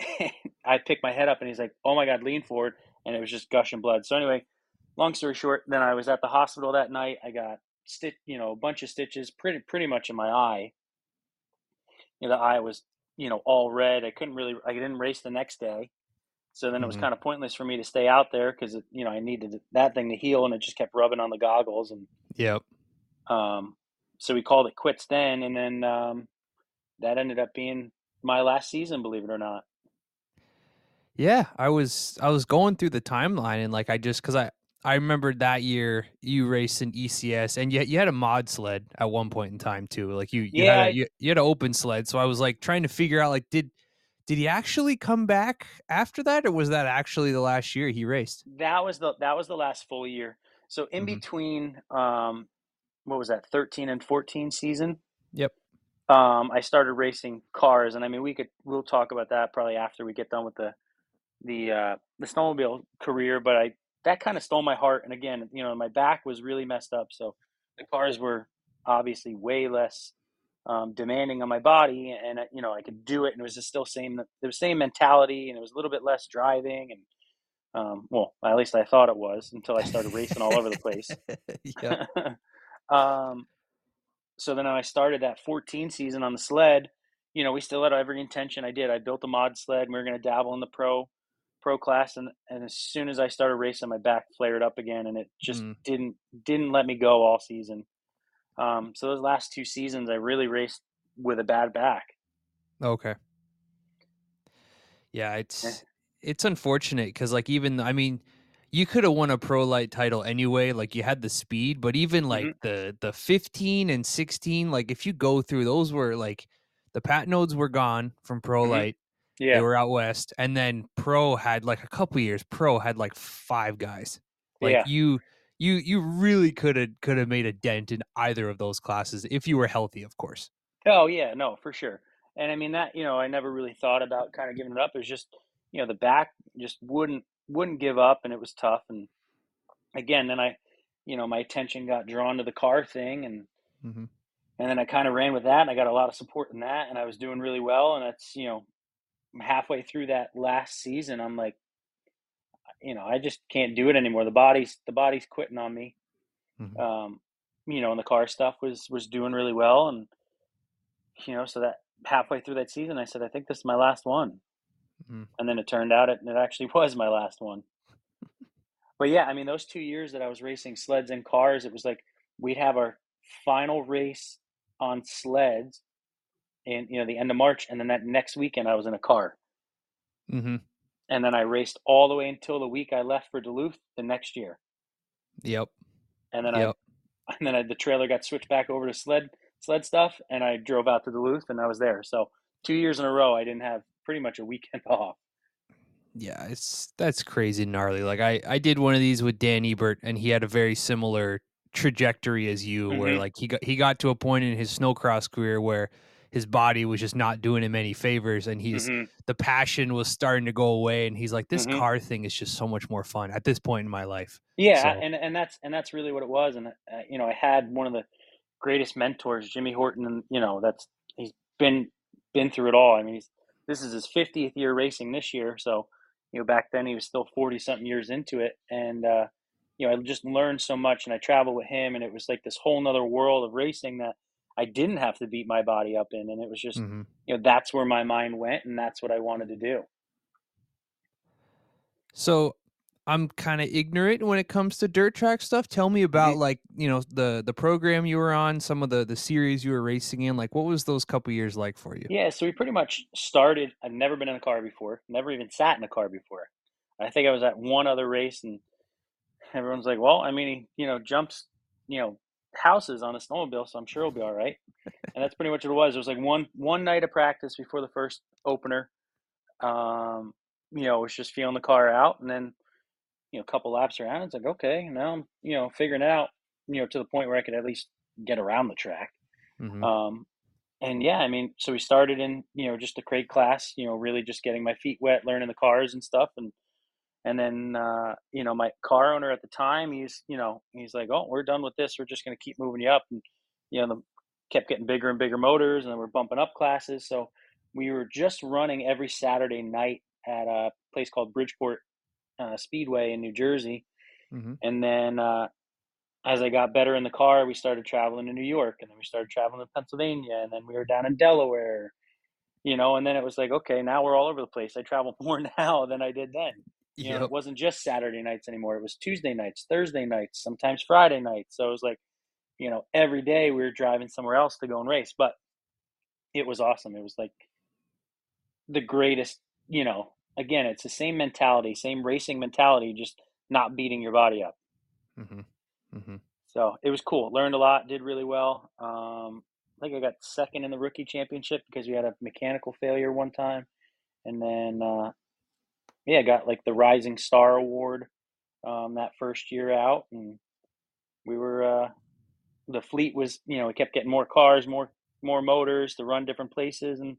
I picked my head up, and he's like, "Oh my god, lean forward!" And it was just gushing blood. So anyway, long story short, then I was at the hospital that night. I got stitch, you know, a bunch of stitches, pretty pretty much in my eye. You know, the eye was, you know, all red. I couldn't really, I didn't race the next day. So then it was Mhm. kind of pointless for me to stay out there because you know I needed that thing to heal, and it just kept rubbing on the goggles, and Yep. um, so we called it quits then, and then um, that ended up being my last season, believe it or not. Yeah, I was I was going through the timeline and like I just because I I remembered that year you raced in ECS and yet you had a mod sled at one point in time too. Like you you Yeah, had a, you, you had an open sled. So I was like trying to figure out like did did he actually come back after that or was that actually the last year he raced? That was the that was the last full year. So in Mhm. between, um, what was that, thirteen and fourteen season? Yep. Um, I started racing cars, and I mean, we could we'll talk about that probably after we get done with the the uh, the snowmobile career. But I that kind of stole my heart, and again, you know, my back was really messed up, so the cars were obviously way less um, demanding on my body, and uh, you know, I could do it, and it was just still same the same mentality, and it was a little bit less driving, and um, well, at least I thought it was until I started racing all over the place. um, so then I started that 14 season on the sled, you know, we still had every intention. I did. I built a mod sled. And we were going to dabble in the pro pro class, and and as soon as I started racing, my back flared up again, and it just Mm. didn't didn't let me go all season. Um, so those last two seasons, I really raced with a bad back. Okay. Yeah, it's it's unfortunate because like even I mean, you could have won a pro light title anyway. Like you had the speed, but even like Mhm. the the fifteen and sixteen, like if you go through those were like the pat nodes were gone from pro Mhm. Light. They Yeah, were out west, and then pro had like a couple years. Pro had like five guys. Like Yeah. you. You you really could have could have made a dent in either of those classes if you were healthy, of course. Oh yeah, no, for sure. And I mean that, you know, I never really thought about kind of giving it up. It was just, you know, the back just wouldn't wouldn't give up and it was tough and again, then I, you know, my attention got drawn to the car thing, and mm-hmm. and then I kind of ran with that, and I got a lot of support in that, and I was doing really well, and that's you know, halfway through that last season, I'm like, you know, I just can't do it anymore. The body's the body's quitting on me. hmm Um, you know, and the car stuff was was doing really well, and you know, so that halfway through that season, I said, I think this is my last one, hmm and then it turned out it, it actually was my last one. But yeah, I mean, those two years that I was racing sleds and cars, it was like we'd have our final race on sleds in you know the end of March, and then that next weekend I was in a car, Mm-hmm. and then I raced all the way until the week I left for Duluth the next year, Yep. and then I and then I, the trailer got switched back over to sled sled stuff, and I drove out to Duluth, and I was there. So two years in a row, I didn't have pretty much a weekend off. Yeah, it's that's crazy gnarly. Like I I did one of these with Dan Ebert, and he had a very similar trajectory as you, where Mhm. like he got he got to a point in his snowcross career where his body was just not doing him any favors, and he's hmm the passion was starting to go away, and he's like, this Mhm. car thing is just so much more fun at this point in my life. Yeah, So- and and that's and that's really what it was. And uh, you know, I had one of the greatest mentors, Jimmy Horton, and you know, that's he's been been through it all. I mean, he's this is his 50th year racing this year, so you know, back then he was still 40 something years into it, and uh, you know, I just learned so much, and I traveled with him, and it was like this whole nother world of racing that I didn't have to beat my body up in, and it was just Mhm. you know, that's where my mind went, and that's what I wanted to do. So I'm kind of ignorant when it comes to dirt track stuff. Tell me about like you know the the program you were on, some of the the series you were racing in. Like, what was those couple years like for you? Yeah, so we pretty much started. I've never been in a car before, never even sat in a car before. I think I was at one other race, and everyone's like, "Well, I mean, he, you know, jumps, you know, houses on a snowmobile, so I'm sure he'll be all right." And that's pretty much what it was. It was like one one night of practice before the first opener. Um, you know, it was just feeling the car out, and then you know, a couple laps around. It's like, okay, now I'm you know figuring it out. You know, to the point where I could at least get around the track. Mhm. Um, and yeah, I mean, so we started in you know just the crate class, you know, really just getting my feet wet, learning the cars and stuff, and and then uh, you know my car owner at the time, he's you know he's like, oh, we're done with this, we're just going to keep moving you up, and you know the kept getting bigger and bigger motors, and then we're bumping up classes, so we were just running every Saturday night at a place called Bridgeport uh, Speedway in New Jersey, Mhm. and then uh, as I got better in the car, we started traveling to New York, and then we started traveling to Pennsylvania, and then we were down in Delaware, you know, and then it was like, okay, now we're all over the place. I travel more now than I did then. You know, it wasn't just Saturday nights anymore. It was Tuesday nights, Thursday nights, sometimes Friday nights. So it was like, you know, every day we were driving somewhere else to go and race. But it was awesome. It was like the greatest, you know, again, it's the same mentality, same racing mentality, just not beating your body up. Mm-hmm. Mm-hmm. So it was cool. Learned a lot. Did really well. Um, I think I got second in the rookie championship because we had a mechanical failure one time, and then uh, yeah, I got like the Rising Star Award um, that first year out, and we were uh, the fleet was you know we kept getting more cars, more more motors to run different places and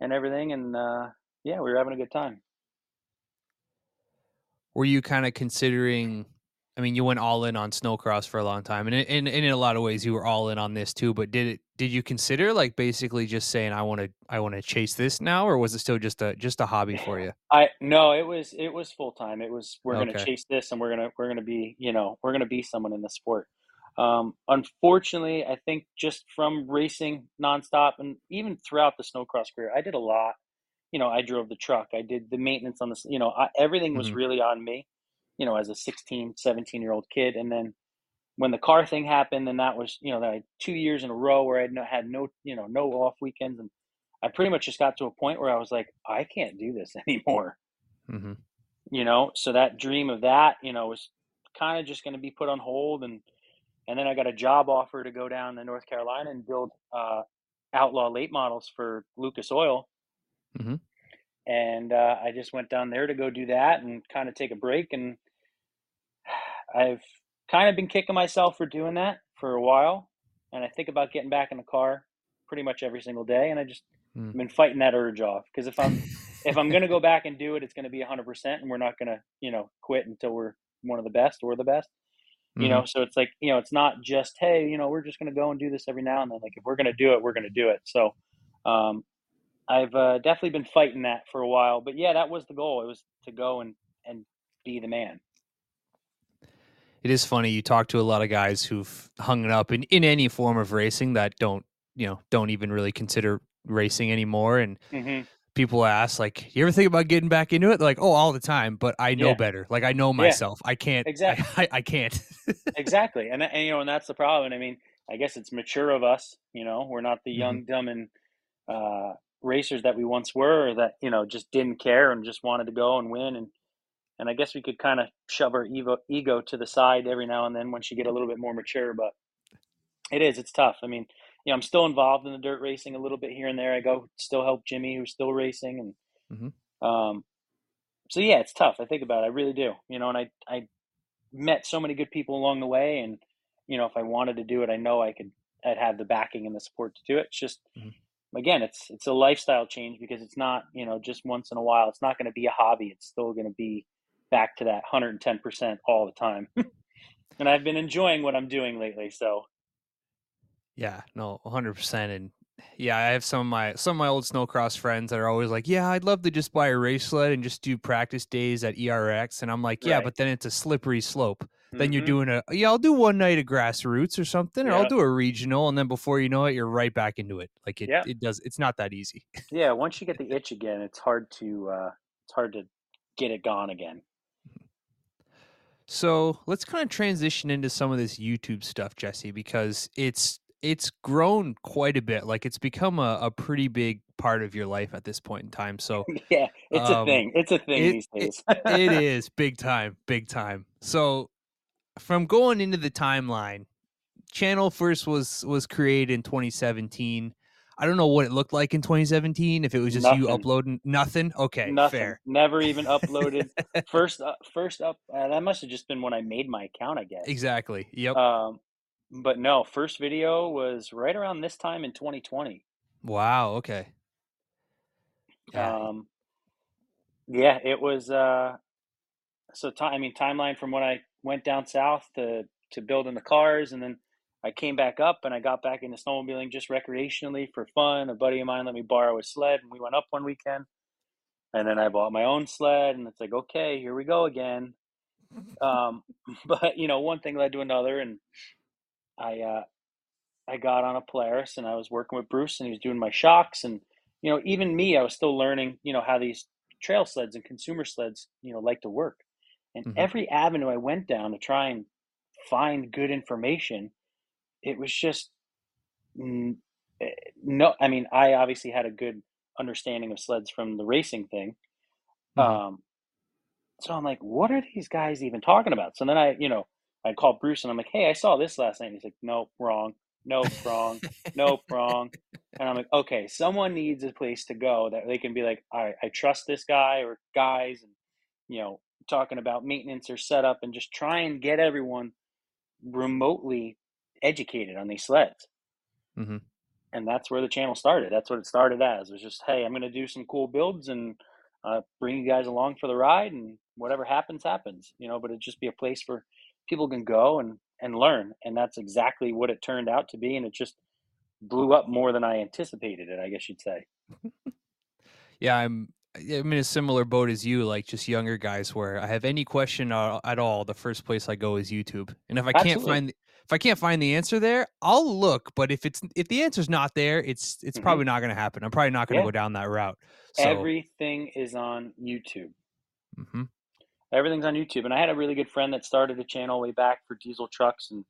and everything, and uh, yeah, we were having a good time. Were you kind of considering? I mean, you went all in on snowcross for a long time, and in, in in a lot of ways, you were all in on this too. But did it? Did you consider like basically just saying, "I want to, I want to chase this now," or was it still just a just a hobby for you? I no, it was it was full time. It was we're Okay. gonna chase this, and we're gonna we're gonna be you know we're gonna be someone in the sport. Um, unfortunately, I think just from racing nonstop and even throughout the snowcross career, I did a lot. You know, I drove the truck, I did the maintenance on the, s- you know, I, everything was Mhm. really on me. You know, as a 16, 17 year old kid, and then when the car thing happened, then that was you know that two years in a row where I had no, had no you know no off weekends, and I pretty much just got to a point where I was like, I can't do this anymore. Hmm you know? So that dream of that you know was kind of just going to be put on hold. And and then i got a job offer to go down to north carolina and build uh, outlaw late models for lucas oil. Mhm. and uh, i just went down there to go do that and kind of take a break. And i've kind of been kicking myself for doing that for a while and i think about getting back in the car pretty much every single day and i just Mm. been fighting that urge off because if i'm if I'm going to go back and do it, it's going to be 100%, and we're not going to, you know, quit until we're one of the best or the best. You know, so it's like you know, it's not just hey, you know, we're just going to go and do this every now and then. Like if we're going to do it, we're going to do it. So um, I've uh, definitely been fighting that for a while, but yeah, that was the goal. It was to go and and be the man. It is funny. You talk to a lot of guys who've hung it up in, in any form of racing that don't, you know, don't even really consider racing anymore. And hmm people ask, like, you ever think about getting back into it? They're like, oh, all the time. But I know Yeah. better. Like, I know myself. I can't. Exactly. I, I, I can't. exactly and, and you know and that's the problem i mean i guess it's mature of us you know we're not the Mhm. young dumb and uh, racers that we once were or that you know just didn't care and just wanted to go and win and and i guess we could kind of shove our ego, ego to the side every now and then once you get a little bit more mature but it is it's tough. I mean you know i'm still involved in the dirt racing a little bit here and there. I go still help jimmy who's still racing and Mhm. um so yeah it's tough. I think about it. I really do you know and i i met so many good people along the way and you know if i wanted to do it i know i could i'd have the backing and the support to do it. It's just Mhm. again it's it's a lifestyle change because it's not you know just once in a while it's not going to be a hobby. It's still going to be back to that 110% all the time and i've been enjoying what i'm doing lately so Yeah, no, one hundred percent. And yeah, I have some of my some of my old snowcross friends that are always like, "Yeah, I'd love to just buy a race sled and just do practice days at ERX." And I'm like, "Yeah, Right. but then it's a slippery slope. Then you're Mhm. doing a yeah, I'll do one night of grassroots or something, or I'll do a regional, and then before you know it, you're right back into it. Like it, Yeah. it does. It's not that easy. yeah once you get the itch again it's hard to uh it's hard to get it gone again So let's kind of transition into some of this YouTube stuff, Jesse, because it's it's grown quite a bit. Like it's become a, a pretty big part of your life at this point in time. So yeah it's a Um, thing it's a thing it- these days it is big time, big time. So from going into the timeline, channel first was was created in 2017. I don't know what it looked like in 2017. If it was just you uploading nothing, okay, Nothing. fair. Never even uploaded. first, uh, first up. Uh, that must have just been when I made my account, I guess. Exactly. Yep. Um, but no, first video was right around this time in 2020. wow. Okay. Yeah. Um, yeah, it was. Uh, so time. I mean, timeline from when I went down south to to building the cars, and then I came back up and I got back into snowmobiling just recreationally for fun. A buddy of mine let me borrow a sled, and we went up one weekend. And then I bought my own sled, and it's like, okay, here we go again. Um, but you know, one thing led to another, and I uh, I got on a Polaris, and I was working with Bruce, and he was doing my shocks, and you know, even me, I was still learning, you know, how these trail sleds and consumer sleds, you know, like to work. And Mhm. every avenue I went down to try and find good information, it was just mm, eh, no. I mean, I obviously had a good understanding of sleds from the racing thing. Mhm. Um, so I'm like, what are these guys even talking about? So then I, you know, I called Bruce and I'm like, hey, I saw this last night. And he's like, nope, wrong. Nope, wrong. nope, wrong. And I'm like, okay, someone needs a place to go that they can be like, all right, I trust this guy or guys, and you know, talking about maintenance or setup, and just try and get everyone remotely educated on these sleds. Mm-hmm. And that's where the channel started. That's what it started as. It was just, hey, I'm going to do some cool builds and uh, bring you guys along for the ride, and whatever happens, happens. You know, but it just be a place for people can go and and learn, and that's exactly what it turned out to be, and it just blew up more than I anticipated it. I guess you'd say. Yeah, I'm I'm in a similar boat as you, like just younger guys where I have any question at all, the first place I go is YouTube. And if I can't Absolutely. find if I can't find the answer there, I'll look, but if it's if the answer's not there, it's it's Mhm. probably not going to happen. I'm probably not going to Yeah. go down that route. So, Everything is on YouTube. mhm. Everything's on YouTube. And I had a really good friend that started a channel way back for diesel trucks, and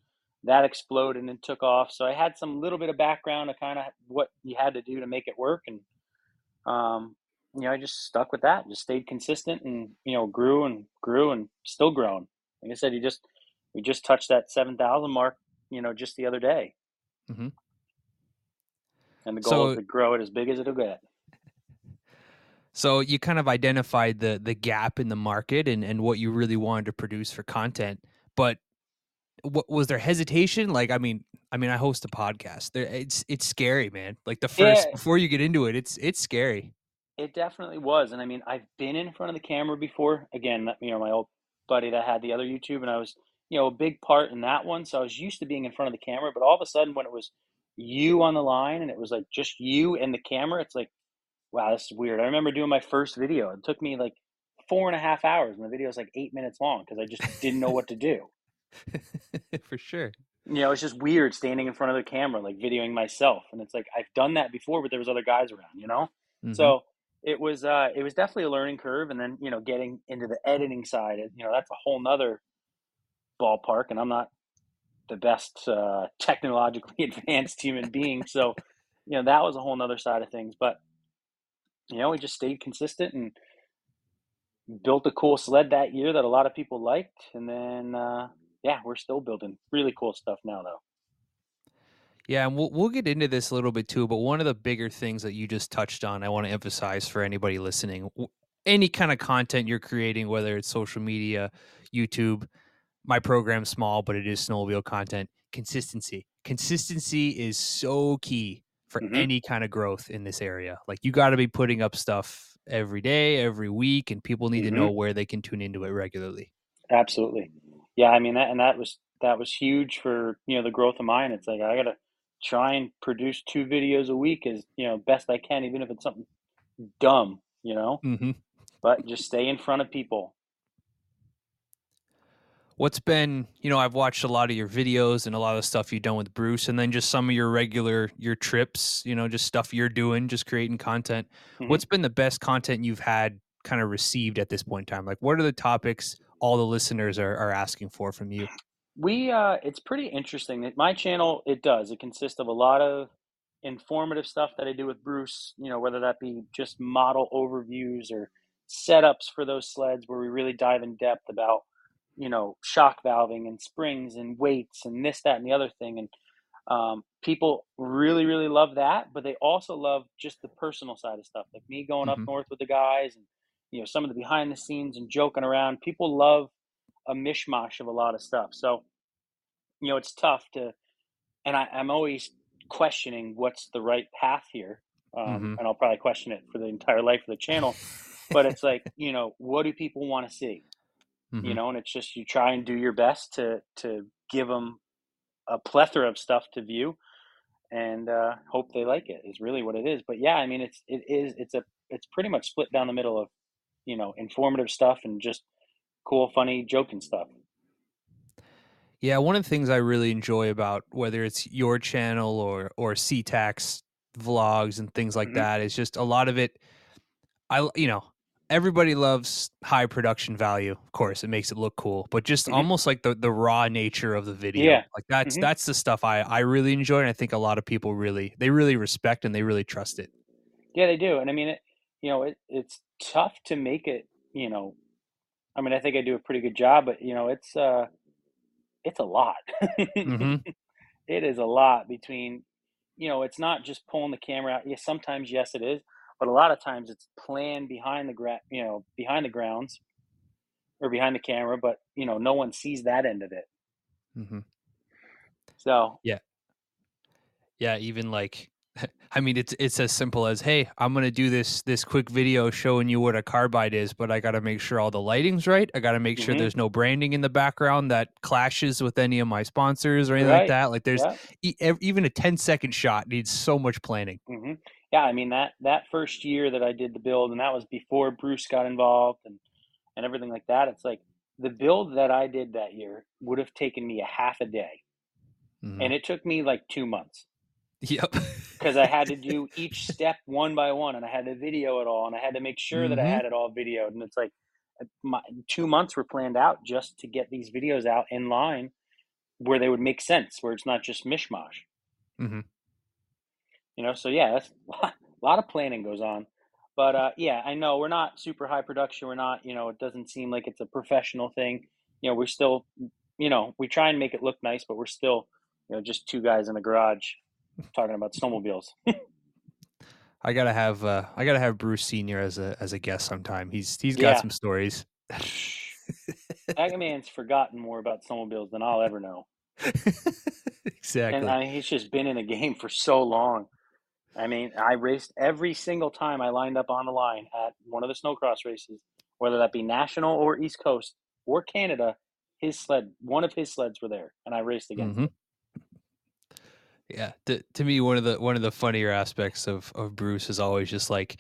that exploded and took off. So I had some little bit of background of kind of what you had to do to make it work, and um, you know, I just stuck with that. Just stayed consistent, and you know, grew and grew and still grown. Like I said, you just we just touched that seven thousand mark, you know, just the other day. Mhm. And the goal is to grow it as big as it'll get. So you kind of identified the the gap in the market and and what you really wanted to produce for content, but what was there hesitation? Like, I mean, I mean, I host a podcast. There, it's it's scary, man. Like the first Yeah. before you get into it, it's it's scary. It definitely was, and I mean, I've been in front of the camera before. Again, you know, my old buddy that had the other YouTube, and I was you know a big part in that one. So I was used to being in front of the camera, but all of a sudden when it was you on the line and it was like just you and the camera, it's like wow, this is weird. I remember doing my first video. It took me like four and a half hours, and the video was like eight minutes long because I just didn't know what to do. For sure. You know, it's just weird standing in front of the camera, like videoing myself, and it's like I've done that before, but there was other guys around. You know, Mhm. so it was uh, it was definitely a learning curve, and then you know, getting into the editing side, you know, that's a whole nother ballpark, and I'm not the best uh, technologically advanced human being, so you know, that was a whole nother side of things, but you know, we just stayed consistent and built a cool sled that year that a lot of people liked, and then uh, yeah, we're still building really cool stuff now, though. Yeah, and we'll we'll get into this a little bit too, but one of the bigger things that you just touched on, I want to emphasize for anybody listening, any kind of content you're creating, whether it's social media, YouTube, my program's small, but it is snowmobile content, consistency. Consistency is so key for Mhm. any kind of growth in this area. Like you got to be putting up stuff every day, every week, and people need Mhm. to know where they can tune into it regularly. Absolutely, yeah. I mean that, and that was that was huge for you know the growth of mine. It's like I gotta try and produce two videos a week as you know best I can, even if it's something dumb, you know. Mm-hmm. But just stay in front of people. What's been, you know, I've watched a lot of your videos and a lot of stuff you've done with Bruce, and then just some of your regular your trips, you know, just stuff you're doing, just creating content. Mhm. What's been the best content you've had kind of received at this point in time? Like, what are the topics all the listeners are, are asking for from you? We uh it's pretty interesting that my channel it does. It consists of a lot of informative stuff that I do with Bruce, you know, whether that be just model overviews or setups for those sleds where we really dive in depth about, you know, shock valving and springs and weights and this, that, and the other thing. And um, people really, really love that, but they also love just the personal side of stuff, like me going up Mhm. north with the guys and, you know, some of the behind the scenes and joking around. People love a mishmash of a lot of stuff. So, you know, it's tough to, and I, I'm always questioning what's the right path here. Um, Mhm. And I'll probably question it for the entire life of the channel. But it's like, you know, what do people want to see? You Mhm. know, and it's just you try and do your best to to give them a plethora of stuff to view, and uh, hope they like it. Is really what it is. But yeah, I mean, it's it is it's a it's pretty much split down the middle of, you know, informative stuff and just cool, funny, joking stuff. Yeah, one of the things I really enjoy about whether it's your channel or or CTAX vlogs and things like Mhm. that is just a lot of it. I you know everybody loves high production value. Of course, it makes it look cool, but just Mhm. almost like the the raw nature of the video. Yeah. Like that's Mhm. that's the stuff I I really enjoy, and I think a lot of people really they really respect and they really trust it. Yeah, they do, and I mean, it, you know, it it's tough to make it. You know, I mean, I think I do a pretty good job, but you know, it's uh, it's a lot. hmm It is a lot between, you know, it's not just pulling the camera out. Yes, sometimes yes, it is, but a lot of times it's planned behind the gra- you know, behind the grounds or behind the camera, but you know, no one sees that end of it. hmm So Yeah, yeah even like I mean it's it's as simple as hey, I'm going to do this this quick video showing you what a carbide is, but I got to make sure all the lighting's right. I got to make sure Mhm. there's no branding in the background that clashes with any of my sponsors or anything like that. Like there's yeah, e- even a 10 second shot needs so much planning. hmm yeah. I mean that that first year that I did the build, and that was before Bruce got involved and and everything like that. It's like the build that I did that year would have taken me a half a day, Mhm. and it took me like two months. Yep. because I had to do each step one by one, and I had to video it all, and I had to make sure that I Mhm. had it all videoed. And it's like uh, my two months were planned out just to get these videos out in line where they would make sense, where it's not just mishmash. Mhm. You know, so yeah, that's a lot, a lot of planning goes on. But uh, yeah, I know we're not super high production. We're not, you know, it doesn't seem like it's a professional thing. You know, we're still, you know, we try and make it look nice, but we're still, you know, just two guys in a garage talking about snowmobiles. I got to have uh I got to have Bruce Senior as a as a guest sometime. He's he's got Yeah. some stories. That man's forgotten more about snowmobiles than I'll ever know. exactly. And I he's just been in the game for so long. I mean, I raced every single time I lined up on the line at one of the snowcross races, whether that be national or East Coast. or Canada, his sled, one of his sleds were there, and I raced against Mhm. him. Yeah, to, to me, one of the one of the funnier aspects of of Bruce is always just like,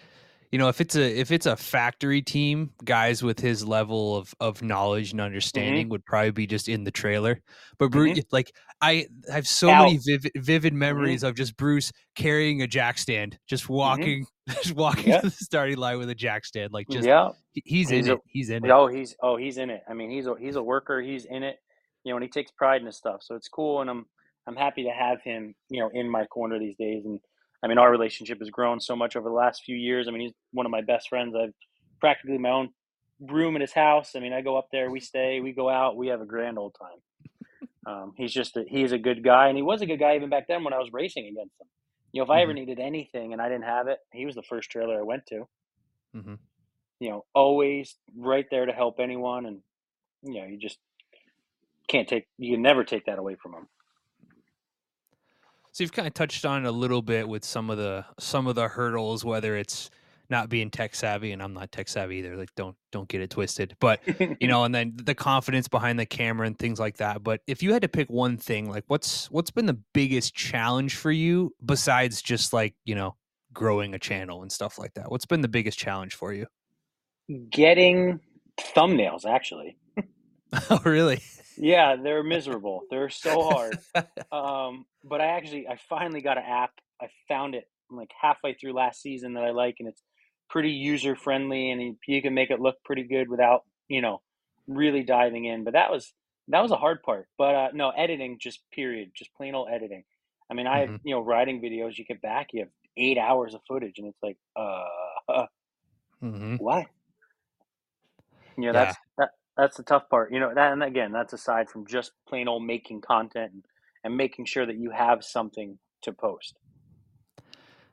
you know, if it's a if it's a factory team, guys with his level of of knowledge and mm-hmm. understanding would probably be just in the trailer. But Bruce, mm-hmm. like I have so many vivid vivid mm-hmm. memories of just Bruce carrying a jack stand, just walking, just walking Yeah. to the starting line with a jack stand, like just yeah. he's, He's in a- it. He's in it. Oh, he's oh he's in it. I mean, he's a he's a worker. He's in it. You know, and he takes pride in his stuff. So it's cool, and I'm I'm happy to have him. You know, in my corner these days. And I mean, our relationship has grown so much over the last few years. I mean, he's one of my best friends. I've practically my own room in his house. I mean, I go up there, we stay, we go out, we have a grand old time. Um, he's just a, he's a good guy, and he was a good guy even back then when I was racing against him. You know, if I ever needed anything and I didn't have it, he was the first trailer I went to. Mm-hmm. You know, always right there to help anyone, and you know, you just can't take you can never take that away from him. So you've kind of touched on it a little bit with some of the some of the hurdles, whether it's not being tech savvy, and I'm not tech savvy either. Like don't don't get it twisted. But you know, and then the confidence behind the camera and things like that. But if you had to pick one thing, like what's what's been the biggest challenge for you besides just like you know growing a channel and stuff like that? What's been the biggest challenge for you? Getting thumbnails, actually. oh, really? Yeah, they're miserable. They're so hard. um, but I actually I finally got an app. I found it like halfway through last season that I like, and it's pretty user friendly, and you- can make it look pretty good without you know really diving in. But that was that was a hard part. But uh, no, editing, just period, just plain old editing. I mean, I have Mhm. you know riding videos. You get back, you have eight hours of footage, and it's like, uh, hmm what? You know, Yeah. that's that that's the tough part. You know, that and again, that's aside from just plain old making content and, and making sure that you have something to post.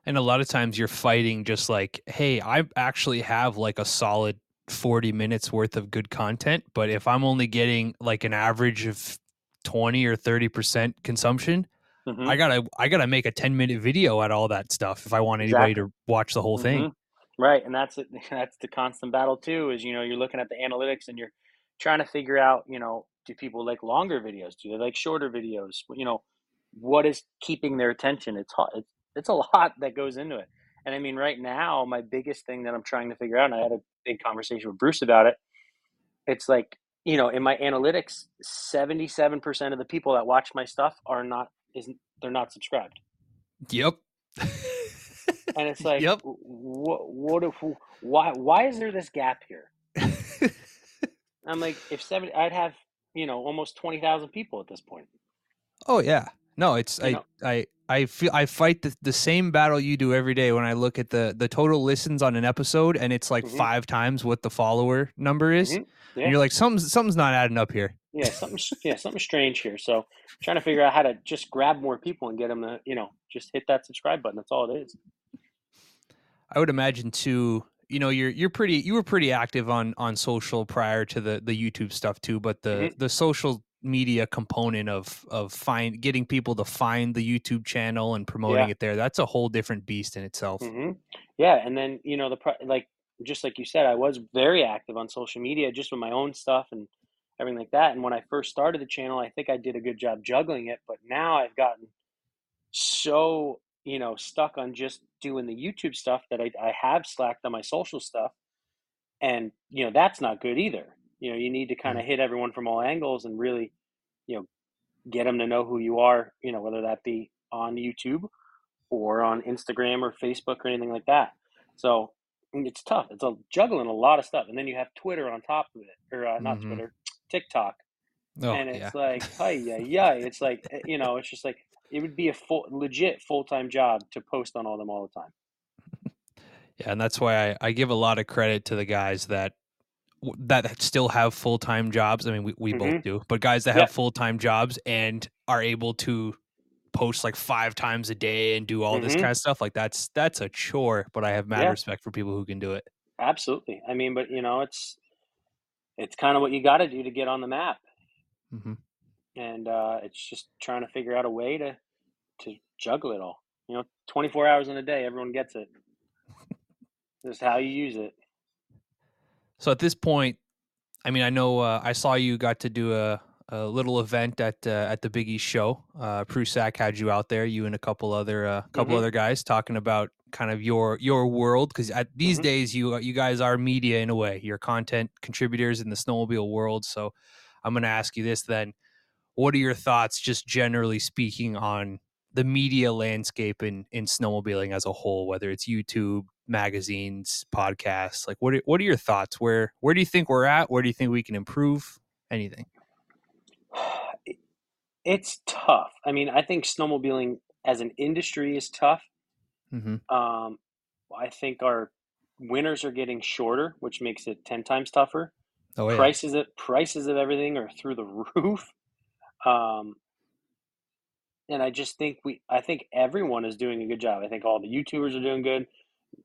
And a lot of times you're fighting just like, hey, I actually have like a solid 40 minutes worth of good content, but if I'm only getting like an average of 20 or 30% consumption, Mhm. I got to I got to make a 10 minute video at all that stuff if I want anybody to watch the whole thing. Mhm. Right, and that's it. That's the constant battle too. Is you know you're looking at the analytics and you're trying to figure out you know do people like longer videos? Do they like shorter videos? You know what is keeping their attention? It's hard. It's, it's a lot that goes into it. And I mean, right now, my biggest thing that I'm trying to figure out, and I had a big conversation with Bruce about it. It's like you know, in my analytics, 77% of the people that watch my stuff are not isn't they're not subscribed. Yep. and it's like Yep. what what if why why is there this gap here i'm like if 70 i'd have you know almost 20,000 people at this point Oh yeah. No, it's You I, know. I I feel I fight the, the same battle you do every day when I look at the the total listens on an episode and it's like Mhm. five times what the follower number is. Mhm. Yeah. And you're like something's something's not adding up here. yeah something yeah something strange here so trying to figure out how to just grab more people and get them to you know just hit that subscribe button that's all it is I would imagine too. You know, you're you're pretty you were pretty active on on social prior to the the YouTube stuff too, but the Mhm. the social media component of of find getting people to find the YouTube channel and promoting Yeah. it there that's a whole different beast in itself. hmm Yeah, and then you know the like just like you said, I was very active on social media just with my own stuff and everything like that. And when I first started the channel, I think I did a good job juggling it. But now I've gotten so you know stuck on just doing the YouTube stuff that I, I have slacked on my social stuff, and you know that's not good either. You know, you need to kind of hit everyone from all angles and really, you know, get them to know who you are. You know, whether that be on YouTube or on Instagram or Facebook or anything like that. So mm, it's tough. It's a juggling a lot of stuff, and then you have Twitter on top of it, or uh, not Mhm. Twitter, TikTok, Oh and yeah. it's like, hi, yeah, yeah. It's like eh, you know, it's just like it would be a full, legit full time job to post on all them all the time. Yeah, and that's why I, I give a lot of credit to the guys that that still have full time jobs. I mean, we, we both Mhm. do, but guys that Yeah. have full time jobs and are able to post like five times a day and do all this Mhm. kind of stuff. Like that's that's a chore, but I have mad Yeah. respect for people who can do it. Absolutely. I mean, but you know, it's it's kind of what you got to do to get on the map, hmm and uh, it's just trying to figure out a way to to juggle it all. You know, twenty four hours in a day, everyone gets it. Just how you use it. So at this point, I mean, I know uh, I saw you got to do a, a little event at uh, at the Big East show. Uh, Prusak had you out there, you and a couple other uh, couple Mhm. other guys talking about kind of your your world because these Mhm. days you you guys are media in a way. You're content contributors in the snowmobile world. So I'm going to ask you this then: What are your thoughts, just generally speaking, on the media landscape in in snowmobiling as a whole? Whether it's YouTube, magazines, podcasts, like what are, what are your thoughts? Where where do you think we're at? Where do you think we can improve? Anything? It's tough. I mean, I think snowmobiling as an industry is tough. hmm Um, I think our winters are getting shorter, which makes it ten times tougher. Oh yeah. Prices of prices of everything are through the roof. Um, and I just think we, I think everyone is doing a good job. I think all the YouTubers are doing good.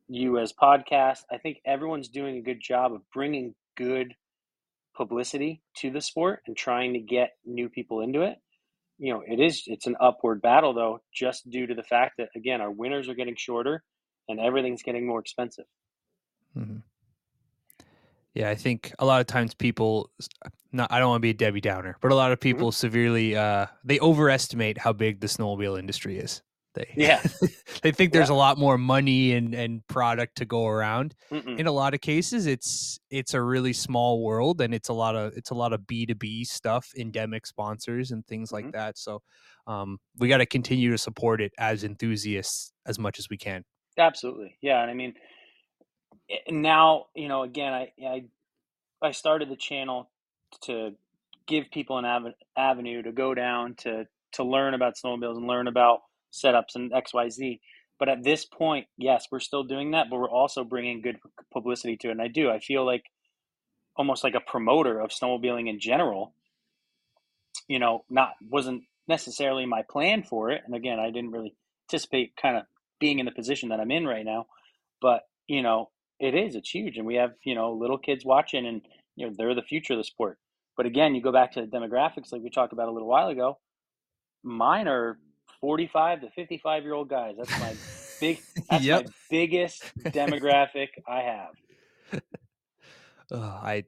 You as podcast, I think everyone's doing a good job of bringing good publicity to the sport and trying to get new people into it. You know, it is it's an upward battle though, just due to the fact that again our winners are getting shorter and everything's getting more expensive. hmm Yeah, I think a lot of times people, not I don't want to be a Debbie Downer, but a lot of people severely uh, they overestimate how big the snowmobile industry is. They Yeah. they think there's a lot more money and and product to go around. Mm-mm. In a lot of cases, it's it's a really small world, and it's a lot of it's a lot of B two B stuff, endemic sponsors and things like Mhm. that. So um, we got to continue to support it as enthusiasts as much as we can. Absolutely, yeah. And I mean, now you know. Again, I I I started the channel to give people an ave- avenue to go down to to learn about snowmobiles and learn about setups and X Y Z. But at this point, yes, we're still doing that, but we're also bringing good publicity to it. And I do. I feel like almost like a promoter of snowmobiling in general. You know, not wasn't necessarily my plan for it. And again, I didn't really anticipate kind of being in the position that I'm in right now. But you know, it is. It's huge, and we have you know little kids watching, and you know they're the future of the sport. But again, you go back to the demographics, like we talked about a little while ago. Mine are 45 to 55 year old guys. That's my big. That's yep. my biggest demographic I have. I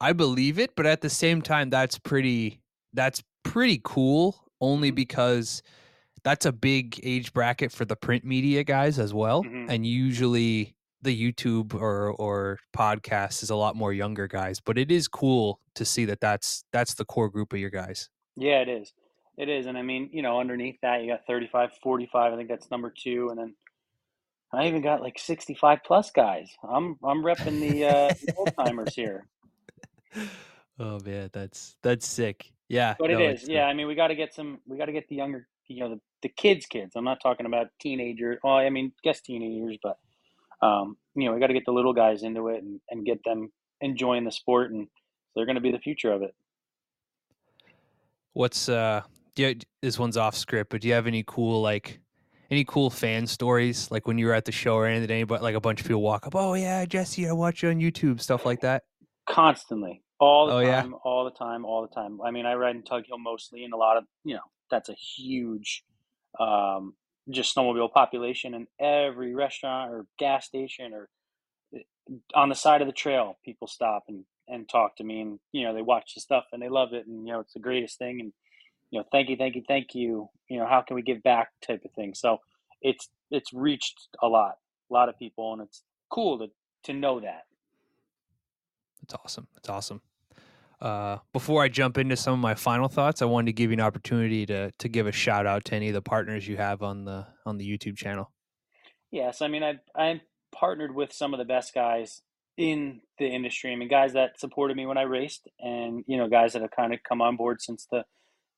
I believe it, but at the same time, that's pretty that's pretty cool. Only Mhm. because that's a big age bracket for the print media guys as well, Mhm. and usually the YouTube or or podcast is a lot more younger guys. But it is cool to see that that's that's the core group of your guys. Yeah, it is. It is. And I mean, you know, underneath that, you got 35, 45. I think that's number two. And then I even got like 65 plus guys. I'm I'm repping the uh, old timers here. Oh man, that's that's sick. Yeah, But it no, is. it's, uh, Yeah, I mean, we got to get some. We got to get the younger, you know, the, the kids, kids. I'm not talking about teenager. Well, I mean, guess teenagers, but um, you know, we got to get the little guys into it and, and get them enjoying the sport, and they're going to be the future of it. What's uh? Do you, this one's off script, but do you have any cool like any cool fan stories like when you were at the show or anything? Anybody like a bunch of people walk up, oh yeah, Jesse, I watch you on YouTube, stuff like that. Constantly, all the Oh, yeah? time, all the time, all the time. I mean, I ride in Tug Hill mostly, and a lot of you know, that's a huge, um, just snowmobile population, and every restaurant or gas station or eh, on the side of the trail, people stop and and talk to me, and you know, they watch the stuff and they love it, and you know, it's the greatest thing, and you know, thank you, thank you, thank you. You know, how can we give back type of thing. So it's it's reached a lot, a lot of people, and it's cool to to know that. That's awesome. That's awesome. Uh, before I jump into some of my final thoughts, I wanted to give you an opportunity to to give a shout out to any of the partners you have on the on the YouTube channel. Yes, I mean, I I'm partnered with some of the best guys in the industry. I mean, guys that supported me when I raced, and you know, guys that have kind of come on board since the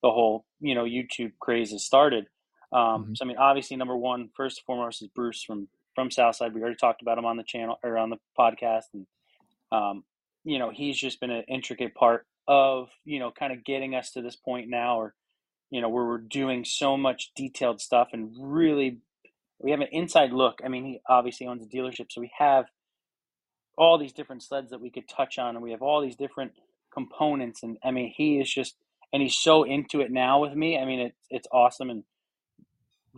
the whole you know YouTube craze has started. Um, Mhm. So I mean, obviously, number one, first and foremost, is Bruce from from Southside. We already talked about him on the channel or on the podcast, and um, you know, he's just been an intricate part of you know, kind of getting us to this point now, or you know, where we're doing so much detailed stuff and really we have an inside look. I mean, he obviously owns a dealership, so we have all these different sleds that we could touch on, and we have all these different components. And I mean, he is just, and he's so into it now with me. I mean, it's it's awesome, and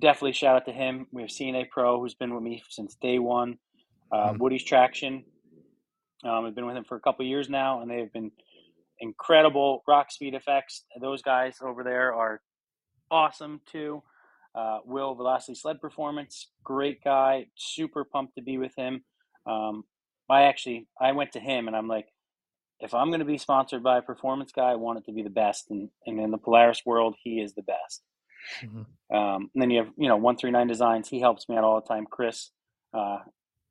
definitely shout out to him. We have C&A Pro, who's been with me since day one. Uh, Mhm. Woody's Traction, um, I've been with him for a couple years now, and they've been incredible rock speed effects. Those guys over there are awesome too. Uh, Will Velocity Sled Performance, great guy, super pumped to be with him. Um, I actually I went to him and I'm like, if I'm going to be sponsored by a performance guy, I want it to be the best, and, and in the Polaris world, he is the best. Mm-hmm. Um, and then you have you know one three nine designs. He helps me out all the time. Chris, uh,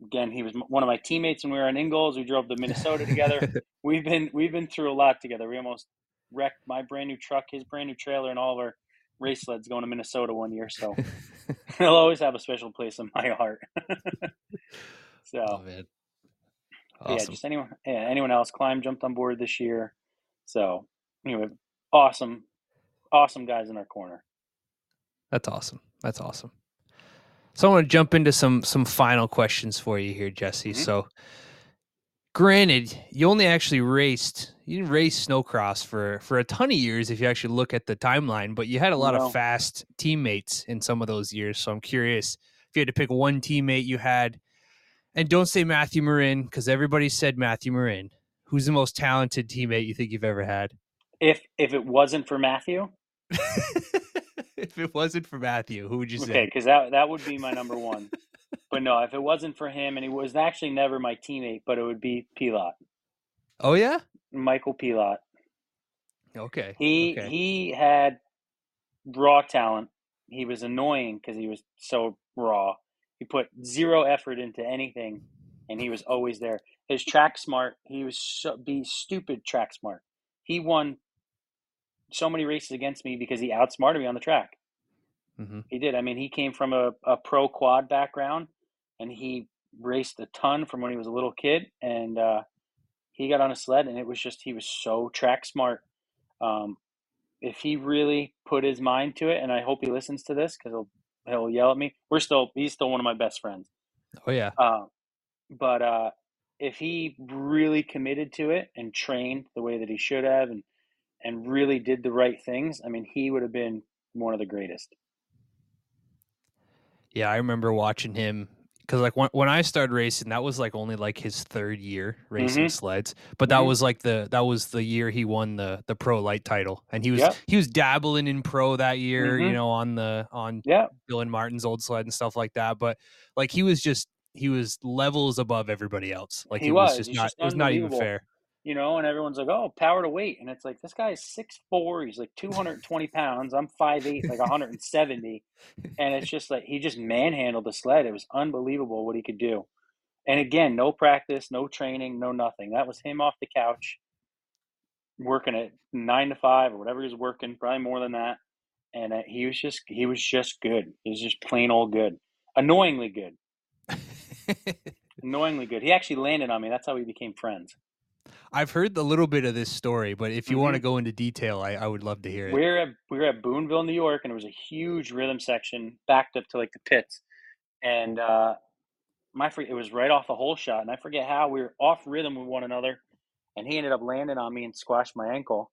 again, he was one of my teammates when we were in Ingalls. We drove to Minnesota together. we've been we've been through a lot together. We almost wrecked my brand new truck, his brand new trailer, and all of our race sleds going to Minnesota one year. So he'll always have a special place in my heart. so awesome. yeah, just anyone yeah, anyone else. Klim jumped on board this year. So anyway, awesome, awesome guys in our corner. That's awesome. That's awesome. So I want to jump into some some final questions for you here, Jesse. Mm-hmm. So granted, you only actually raced you didn't race snowcross for for a ton of years if you actually look at the timeline, but you had a lot no. of fast teammates in some of those years. So I'm curious if you had to pick one teammate you had, and don't say Matthew Marin because everybody said Matthew Marin. Who's the most talented teammate you think you've ever had? If if it wasn't for Matthew. if it wasn't for Matthew, who would you say? Okay, because that that would be my number one. but no, if it wasn't for him, and he was actually never my teammate, but it would be Pilat. Oh yeah, Michael Pilat. Okay. He okay. he had raw talent. He was annoying because he was so raw. He put zero effort into anything, and he was always there. His track smart. He was so, be stupid track smart. He won so many races against me because he outsmarted me on the track. Mm-hmm. He did. I mean, he came from a, a pro quad background and he raced a ton from when he was a little kid. And uh, he got on a sled and it was just, he was so track smart. Um, if he really put his mind to it, and I hope he listens to this because he'll, he'll yell at me. We're still, he's still one of my best friends. Oh, yeah. Uh, but uh, if he really committed to it and trained the way that he should have and and really did the right things, I mean, he would have been one of the greatest. Yeah, I remember watching him because like when, when I started racing, that was like only like his third year racing mm-hmm. sleds, but that mm-hmm. was like the that was the year he won the the pro lite title, and he was yep. he was dabbling in pro that year, mm-hmm. you know, on the on yeah Dylan Martin's old sled and stuff like that. But like he was just he was levels above everybody else. Like he, was, was, just He's not just it was not even fair you know, and everyone's like, "Oh, power to weight," and it's like this guy is six four, he's like two hundred and twenty pounds. I'm five eight, like one hundred and seventy, and it's just like he just manhandled the sled. It was unbelievable what he could do. And again, no practice, no training, no nothing. That was him off the couch, working at nine to five or whatever he was working, probably more than that. And uh, he was just he was just good. He was just plain old good, annoyingly good, annoyingly good. He actually landed on me. That's how we became friends. I've heard a little bit of this story, but if you mm-hmm. want to go into detail, I, I would love to hear it. We are at we were at Boonville, New York, and it was a huge rhythm section backed up to like the pits, and uh, my it was right off the hole shot, and I forget how we were off rhythm with one another, and he ended up landing on me and squashed my ankle,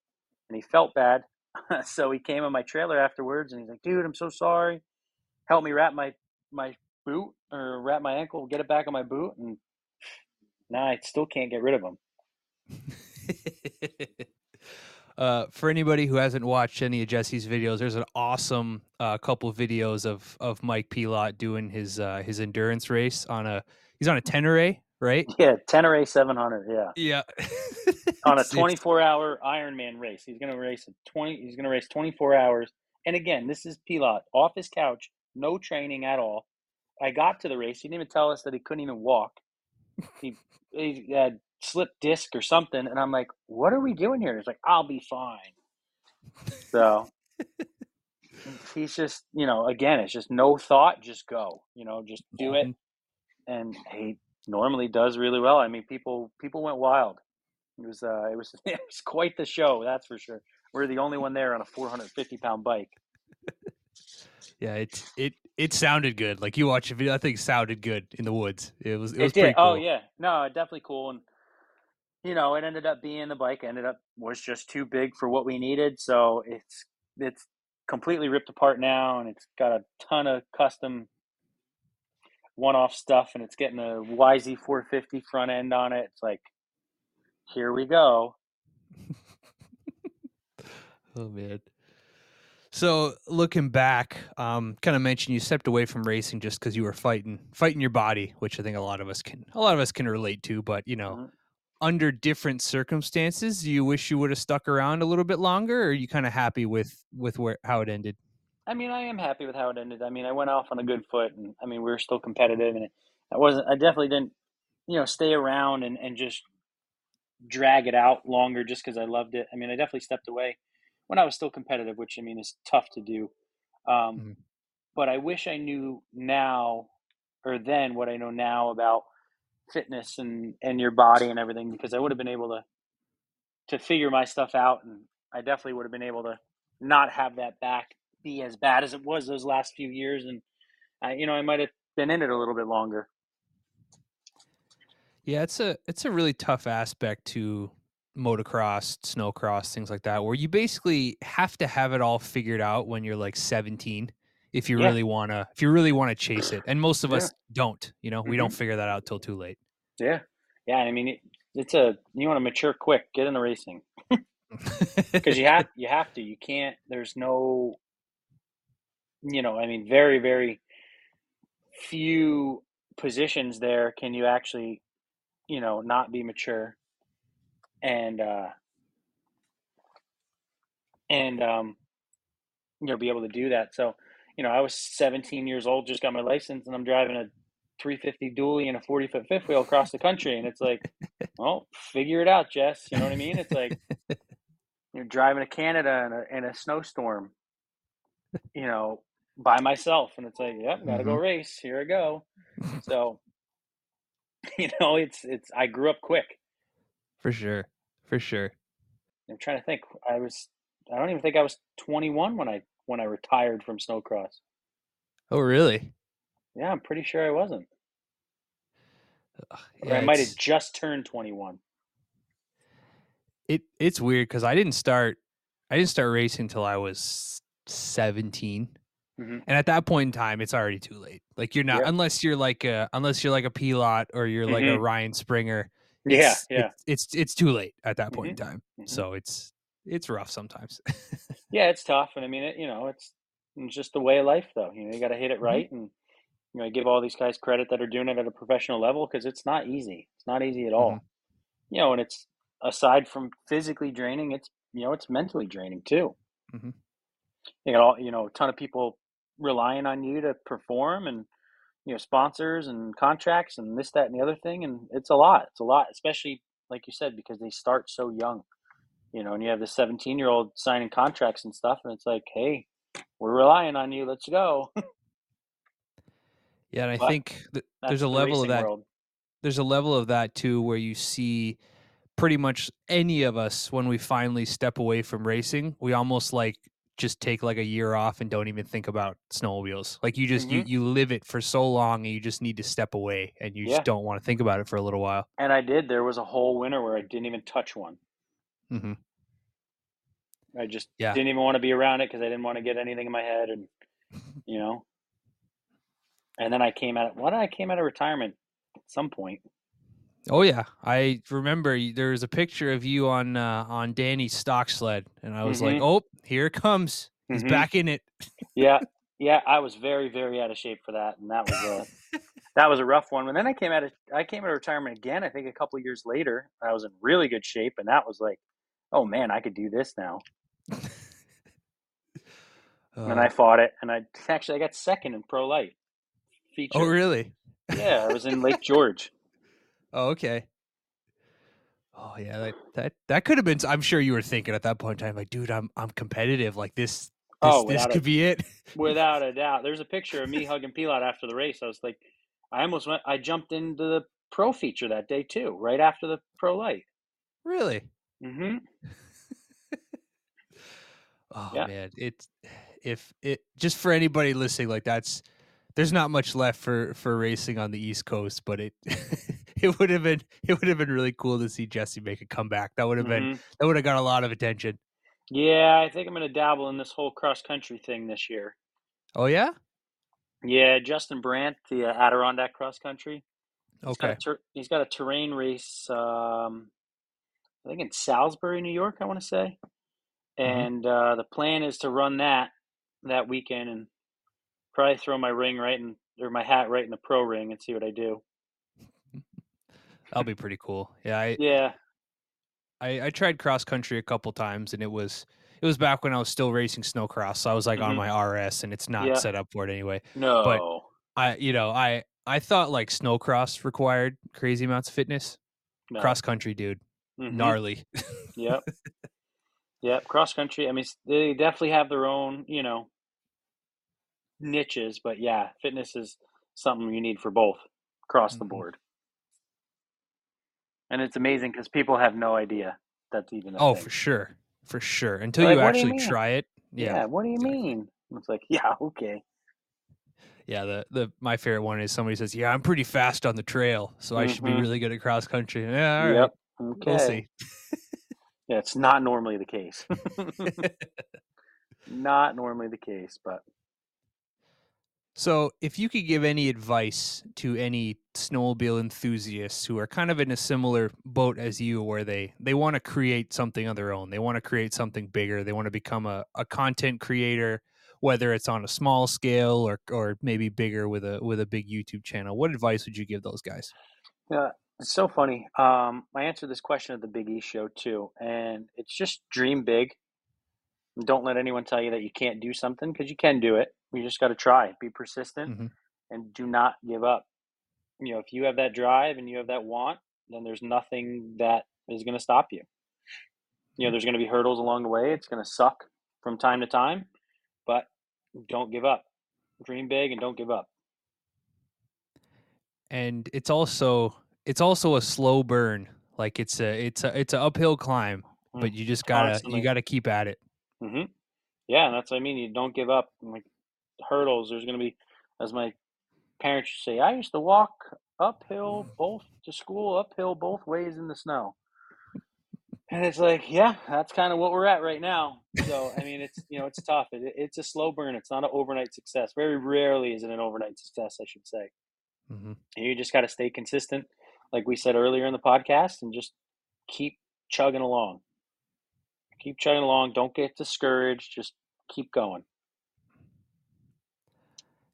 and he felt bad, so he came in my trailer afterwards, and he's like, "Dude, I'm so sorry. Help me wrap my my boot or wrap my ankle, get it back on my boot," and now I still can't get rid of him. uh, for anybody who hasn't watched any of Jesse's videos, there's an awesome uh, couple videos of of Mike Pilat doing his uh, his endurance race on a he's on a Tenere, right? Yeah, Tenere 700. Yeah. Yeah. on a 24 hour Ironman race, he's gonna race a 20. He's gonna race 24 hours. And again, this is Pilat off his couch, no training at all. I got to the race. He didn't even tell us that he couldn't even walk. He, he had slip disc or something. And I'm like, what are we doing here? He's like, I'll be fine. So he's just, you know, again, it's just no thought, just go, you know, just do it. Mm-hmm. And he normally does really well. I mean, people, people went wild. It was, uh, it was, it was quite the show. That's for sure. We're the only one there on a 450 pound bike. yeah, it it it sounded good. Like you watch a video, I think sounded good in the woods. It was it was it did. Oh, cool. Oh yeah, no, definitely cool. And you know, it ended up being the bike ended up was just too big for what we needed. So it's it's completely ripped apart now, and it's got a ton of custom one-off stuff, and it's getting a YZ450 front end on it. It's like, here we go. Oh man. So looking back, um, kind of mentioned you stepped away from racing just because you were fighting fighting your body, which I think a lot of us can a lot of us can relate to. But you know, Mhm. Under different circumstances, do you wish you would have stuck around a little bit longer, or are you kind of happy with with where how it ended? I mean, I am happy with how it ended. I mean, I went off on a good foot, and I mean, we were still competitive, and I wasn't. I definitely didn't, you know, stay around and and just drag it out longer just because I loved it. I mean, I definitely stepped away when I was still competitive, which I mean is tough to do. Um, Mhm. But I wish I knew now or then what I know now about fitness and and your body and everything because I would have been able to to figure my stuff out, and I definitely would have been able to not have that back be as bad as it was those last few years, and I, you know, I might have been in it a little bit longer. Yeah, it's a it's a really tough aspect to motocross, snowcross, things like that, where you basically have to have it all figured out when you're like 17 if you Yeah. really wanna if you really want to chase it. And most of Yeah. us don't, you know, we don't Mhm. figure that out till too late. Yeah, yeah. I mean, it, it's a you want to mature quick. Get into racing because you have you have to. You can't. There's no. You know, I mean, very very few positions there can you actually, you know, not be mature, and uh, and um, you know, be able to do that. So, you know, I was 17 years old, just got my license, and I'm driving a 350 dually and a 40 foot fifth wheel across the country, and it's like, well, figure it out, Jess. You know what I mean? It's like you're driving to Canada in a, in a snowstorm, you know, by myself, and it's like, yep, gotta go Mhm. race. Here I go. So, you know, it's it's. I grew up quick. For sure. For sure. I'm trying to think. I was. I don't even think I was 21 when I when I retired from snowcross. Oh, really? Yeah, I'm pretty sure I wasn't. Ugh, Or I might have just turned 21. it it's weird because I didn't start I didn't start racing until I was 17. Mhm. And at that point in time, it's already too late. Like you're not Yep. unless you're like a unless you're like a Pilot or you're like a Mhm. Ryan Springer. Yeah, it's- yeah. It's, it's it's too late at that point in time. Mhm. So it's it's rough sometimes. Yeah, it's tough, and I mean, it, you know, it's, it's just the way of life, though. You know, you got to hit it Mhm. right, and you know, I give all these guys credit that are doing it at a professional level because it's not easy. It's not easy at all. Mhm. You know, and it's aside from physically draining, it's you know, it's mentally draining too. Mhm. You got all you know, a ton of people relying on you to perform, and you know, sponsors and contracts and this, that, and the other thing, and it's a lot. It's a lot, especially like you said, because they start so young. You know, and you have the 17 year old signing contracts and stuff, and it's like, hey, we're relying on you. Let's go. yeah, and I But think th- there's a the level of that world. there's a level of that too where you see pretty much any of us when we finally step away from racing we almost like just take like a year off and don't even think about snowmobiles like you just you, Mhm. you live it for so long and you just need to step away and you Yeah. just don't want to think about it for a little while And I did. There was a whole winter where I didn't even touch one. Hmm I just Yeah. didn't even want to be around it because I didn't want to get anything in my head, and you know. And then I came out. Why did I came out of retirement at some point? oh yeah i remember there was a picture of you on uh, on danny's stock sled and i was like Mhm. oh here it comes he's Mhm. back in it Yeah, yeah. I was very, very out of shape for that, and that was a that was a rough one. And then I came out of I came out of retirement again. I think a couple years later, I was in really good shape, and that was like, oh man, I could do this now. and Uh, I fought it, and I actually I got second in pro lite feature. oh really Yeah, I was in Lake George. Oh, okay. Oh yeah, that that that could have been. I'm sure you were thinking at that point in time, like, dude, I'm I'm competitive. Like this, this, Oh, this without a- could be it. Without a doubt. There's a picture of me hugging Pilot after the race. I was like, I almost went, I jumped into the pro feature that day too, right after the pro lite. really? Hmm Oh Yeah. man, it's if it just for anybody listening, like that's there's not much left for for racing on the East Coast, but it it would have been it would have been really cool to see Jesse make a comeback. That would have been that would have got a lot of attention. Yeah, I think I'm going to dabble in this whole cross country thing this year. Oh yeah. Yeah, Justin Brandt, the uh, Adirondack cross country. He's got Okay. a ter- he's got a terrain race, um, I think in Salisbury, New York, I want to say. and uh, the plan is to run that that weekend and probably throw my ring right in or my hat right in the pro ring and see what I do. That'll be pretty cool. Yeah, I, Yeah, I I tried cross country a couple times, and it was it was back when I was still racing snowcross. So I was like on Mhm. my RS, and it's not Yeah. set up for it anyway. no, But I you know I I thought like snowcross required crazy amounts of fitness. no. Cross country, dude, Mhm. gnarly. Yep. yep. Cross country. I mean, they definitely have their own, you know, niches, but yeah, fitness is something you need for both across the Mhm. board. And it's amazing because people have no idea that's even a oh, thing. for sure, for sure. Until Like, you do you actually try it, Yeah. yeah, What do you mean? It's like, yeah, okay. yeah. The the my favorite one is somebody says, "Yeah, I'm pretty fast on the trail, so I should be Mhm. really good at cross country." Yeah, all right, yep. Okay. we'll see. Yeah, it's not normally the case. not normally the case, but So, if you could give any advice to any snowmobile enthusiasts who are kind of in a similar boat as you, where they they want to create something on their own, they want to create something bigger, they want to become a, a content creator, whether it's on a small scale or or maybe bigger with a with a big YouTube channel, what advice would you give those guys? Yeah, it's so funny. Um, I answered this question at the Big E show too, and it's just dream big. Don't let anyone tell you that you can't do something because you can do it. You just got to try, be persistent, Mhm. and do not give up. You know, if you have that drive and you have that want, then there's nothing that is going to stop you. You know, there's going to be hurdles along the way. It's going to suck from time to time, but don't give up. Dream big and don't give up. And it's also it's also a slow burn. Like it's a it's a it's an uphill climb, but Mm, you just gotta constantly. you gotta keep at it. Mm-hmm. Yeah, and that's what I mean. You don't give up. Like hurdles, there's going to be, as my parents say, I used to walk uphill both to school, uphill both ways in the snow. And it's like, yeah, that's kind of what we're at right now. So, I mean, it's you know, it's tough. It, it's a slow burn. It's not an overnight success. Very rarely is it an overnight success, I should say. Mm-hmm. And you just got to stay consistent, like we said earlier in the podcast, and just keep chugging along. Keep chugging along. Don't get discouraged. Just keep going.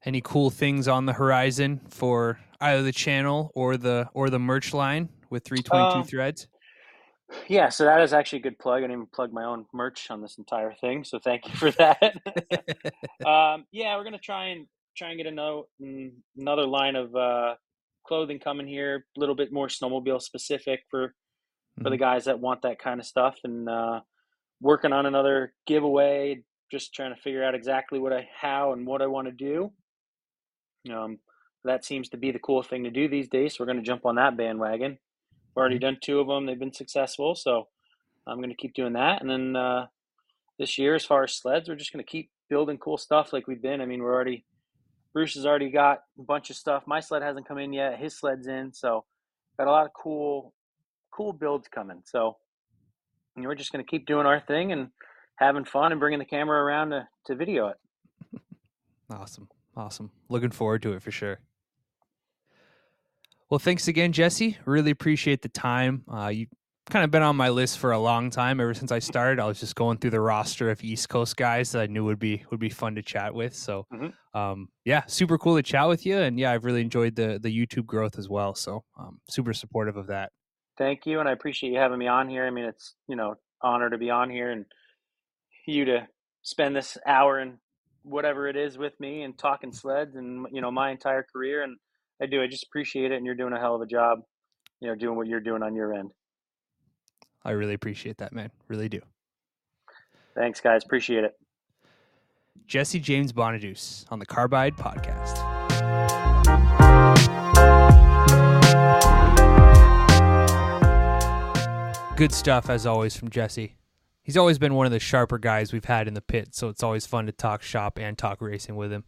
Any cool things on the horizon for either the channel or the or the merch line with 322 Um, threads? Yeah, so that is actually a good plug. I didn't even plug my own merch on this entire thing, so thank you for that. um, yeah, we're gonna try and try and get another another line of uh, clothing coming here, a little bit more snowmobile specific for for the guys that want that kind of stuff, and uh, working on another giveaway. Just trying to figure out exactly what I how and what I want to do. Um, that seems to be the cool thing to do these days. So we're going to jump on that bandwagon. We've already done two of them; they've been successful. So I'm going to keep doing that. And then uh, this year, as far as sleds, we're just going to keep building cool stuff like we've been. I mean, we're already Bruce has already got a bunch of stuff. My sled hasn't come in yet. His sled's in, so got a lot of cool, cool builds coming. So you know, we're just to keep doing our thing and having fun and bringing the camera around to, to video it. Awesome. Awesome. Looking forward to it for sure. Well, thanks again, Jesse. Really appreciate the time. Uh, you kind of been on my list for a long time. Ever since I started, I was just going through the roster of East Coast guys that I knew would be would be fun to chat with. So, Mhm. um, yeah, super cool to chat with you. And yeah, I've really enjoyed the the YouTube growth as well. So, um, super supportive of that. Thank you, and I appreciate you having me on here. I mean, it's you know honor to be on here and you to spend this hour and whatever it is with me and talking sleds and you know my entire career. And I do. I just appreciate it, and you're doing a hell of a job. You know, doing what you're doing on your end. I really appreciate that, man. Really do. Thanks, guys. Appreciate it. Jesse James Bonaduce on the Carbide Podcast. Good stuff, as always, from Jesse. He's always been one of the sharper guys we've had in the pit, so it's always fun to talk shop and talk racing with him.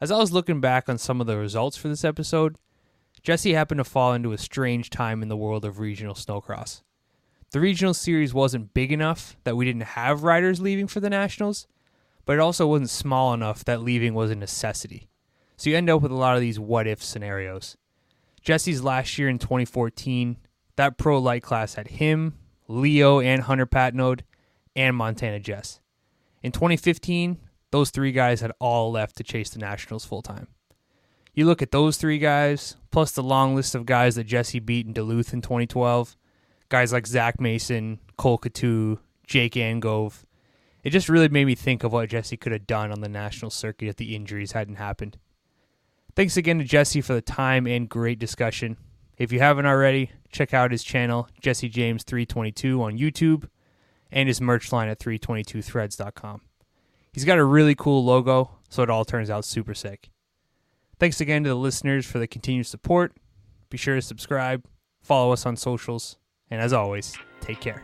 As I was looking back on some of the results for this episode, Jesse happened to fall into a strange time in the world of regional snowcross. The regional series wasn't big enough that we didn't have riders leaving for the nationals, but it also wasn't small enough that leaving was a necessity. So you end up with a lot of these what if scenarios. Jesse's last year in 2014, that pro lite class had him, Leo, and Hunter Patnode, and Montana Jess. In 2015, those three guys had all left to chase the Nationals full time. You look at those three guys, plus the long list of guys that Jesse beat in Duluth in 2012, guys like Zach Mason, Cole Coutu, Jake Angove. It just really made me think of what Jesse could have done on the national circuit if the injuries hadn't happened. Thanks again to Jesse for the time and great discussion. If you haven't already, check out his channel, Jesse James 322 on YouTube, and his merch line at 322threads.com. He's got a really cool logo, so it all turns out super sick. Thanks again to the listeners for the continued support. Be sure to subscribe, follow us on socials, and as always, take care.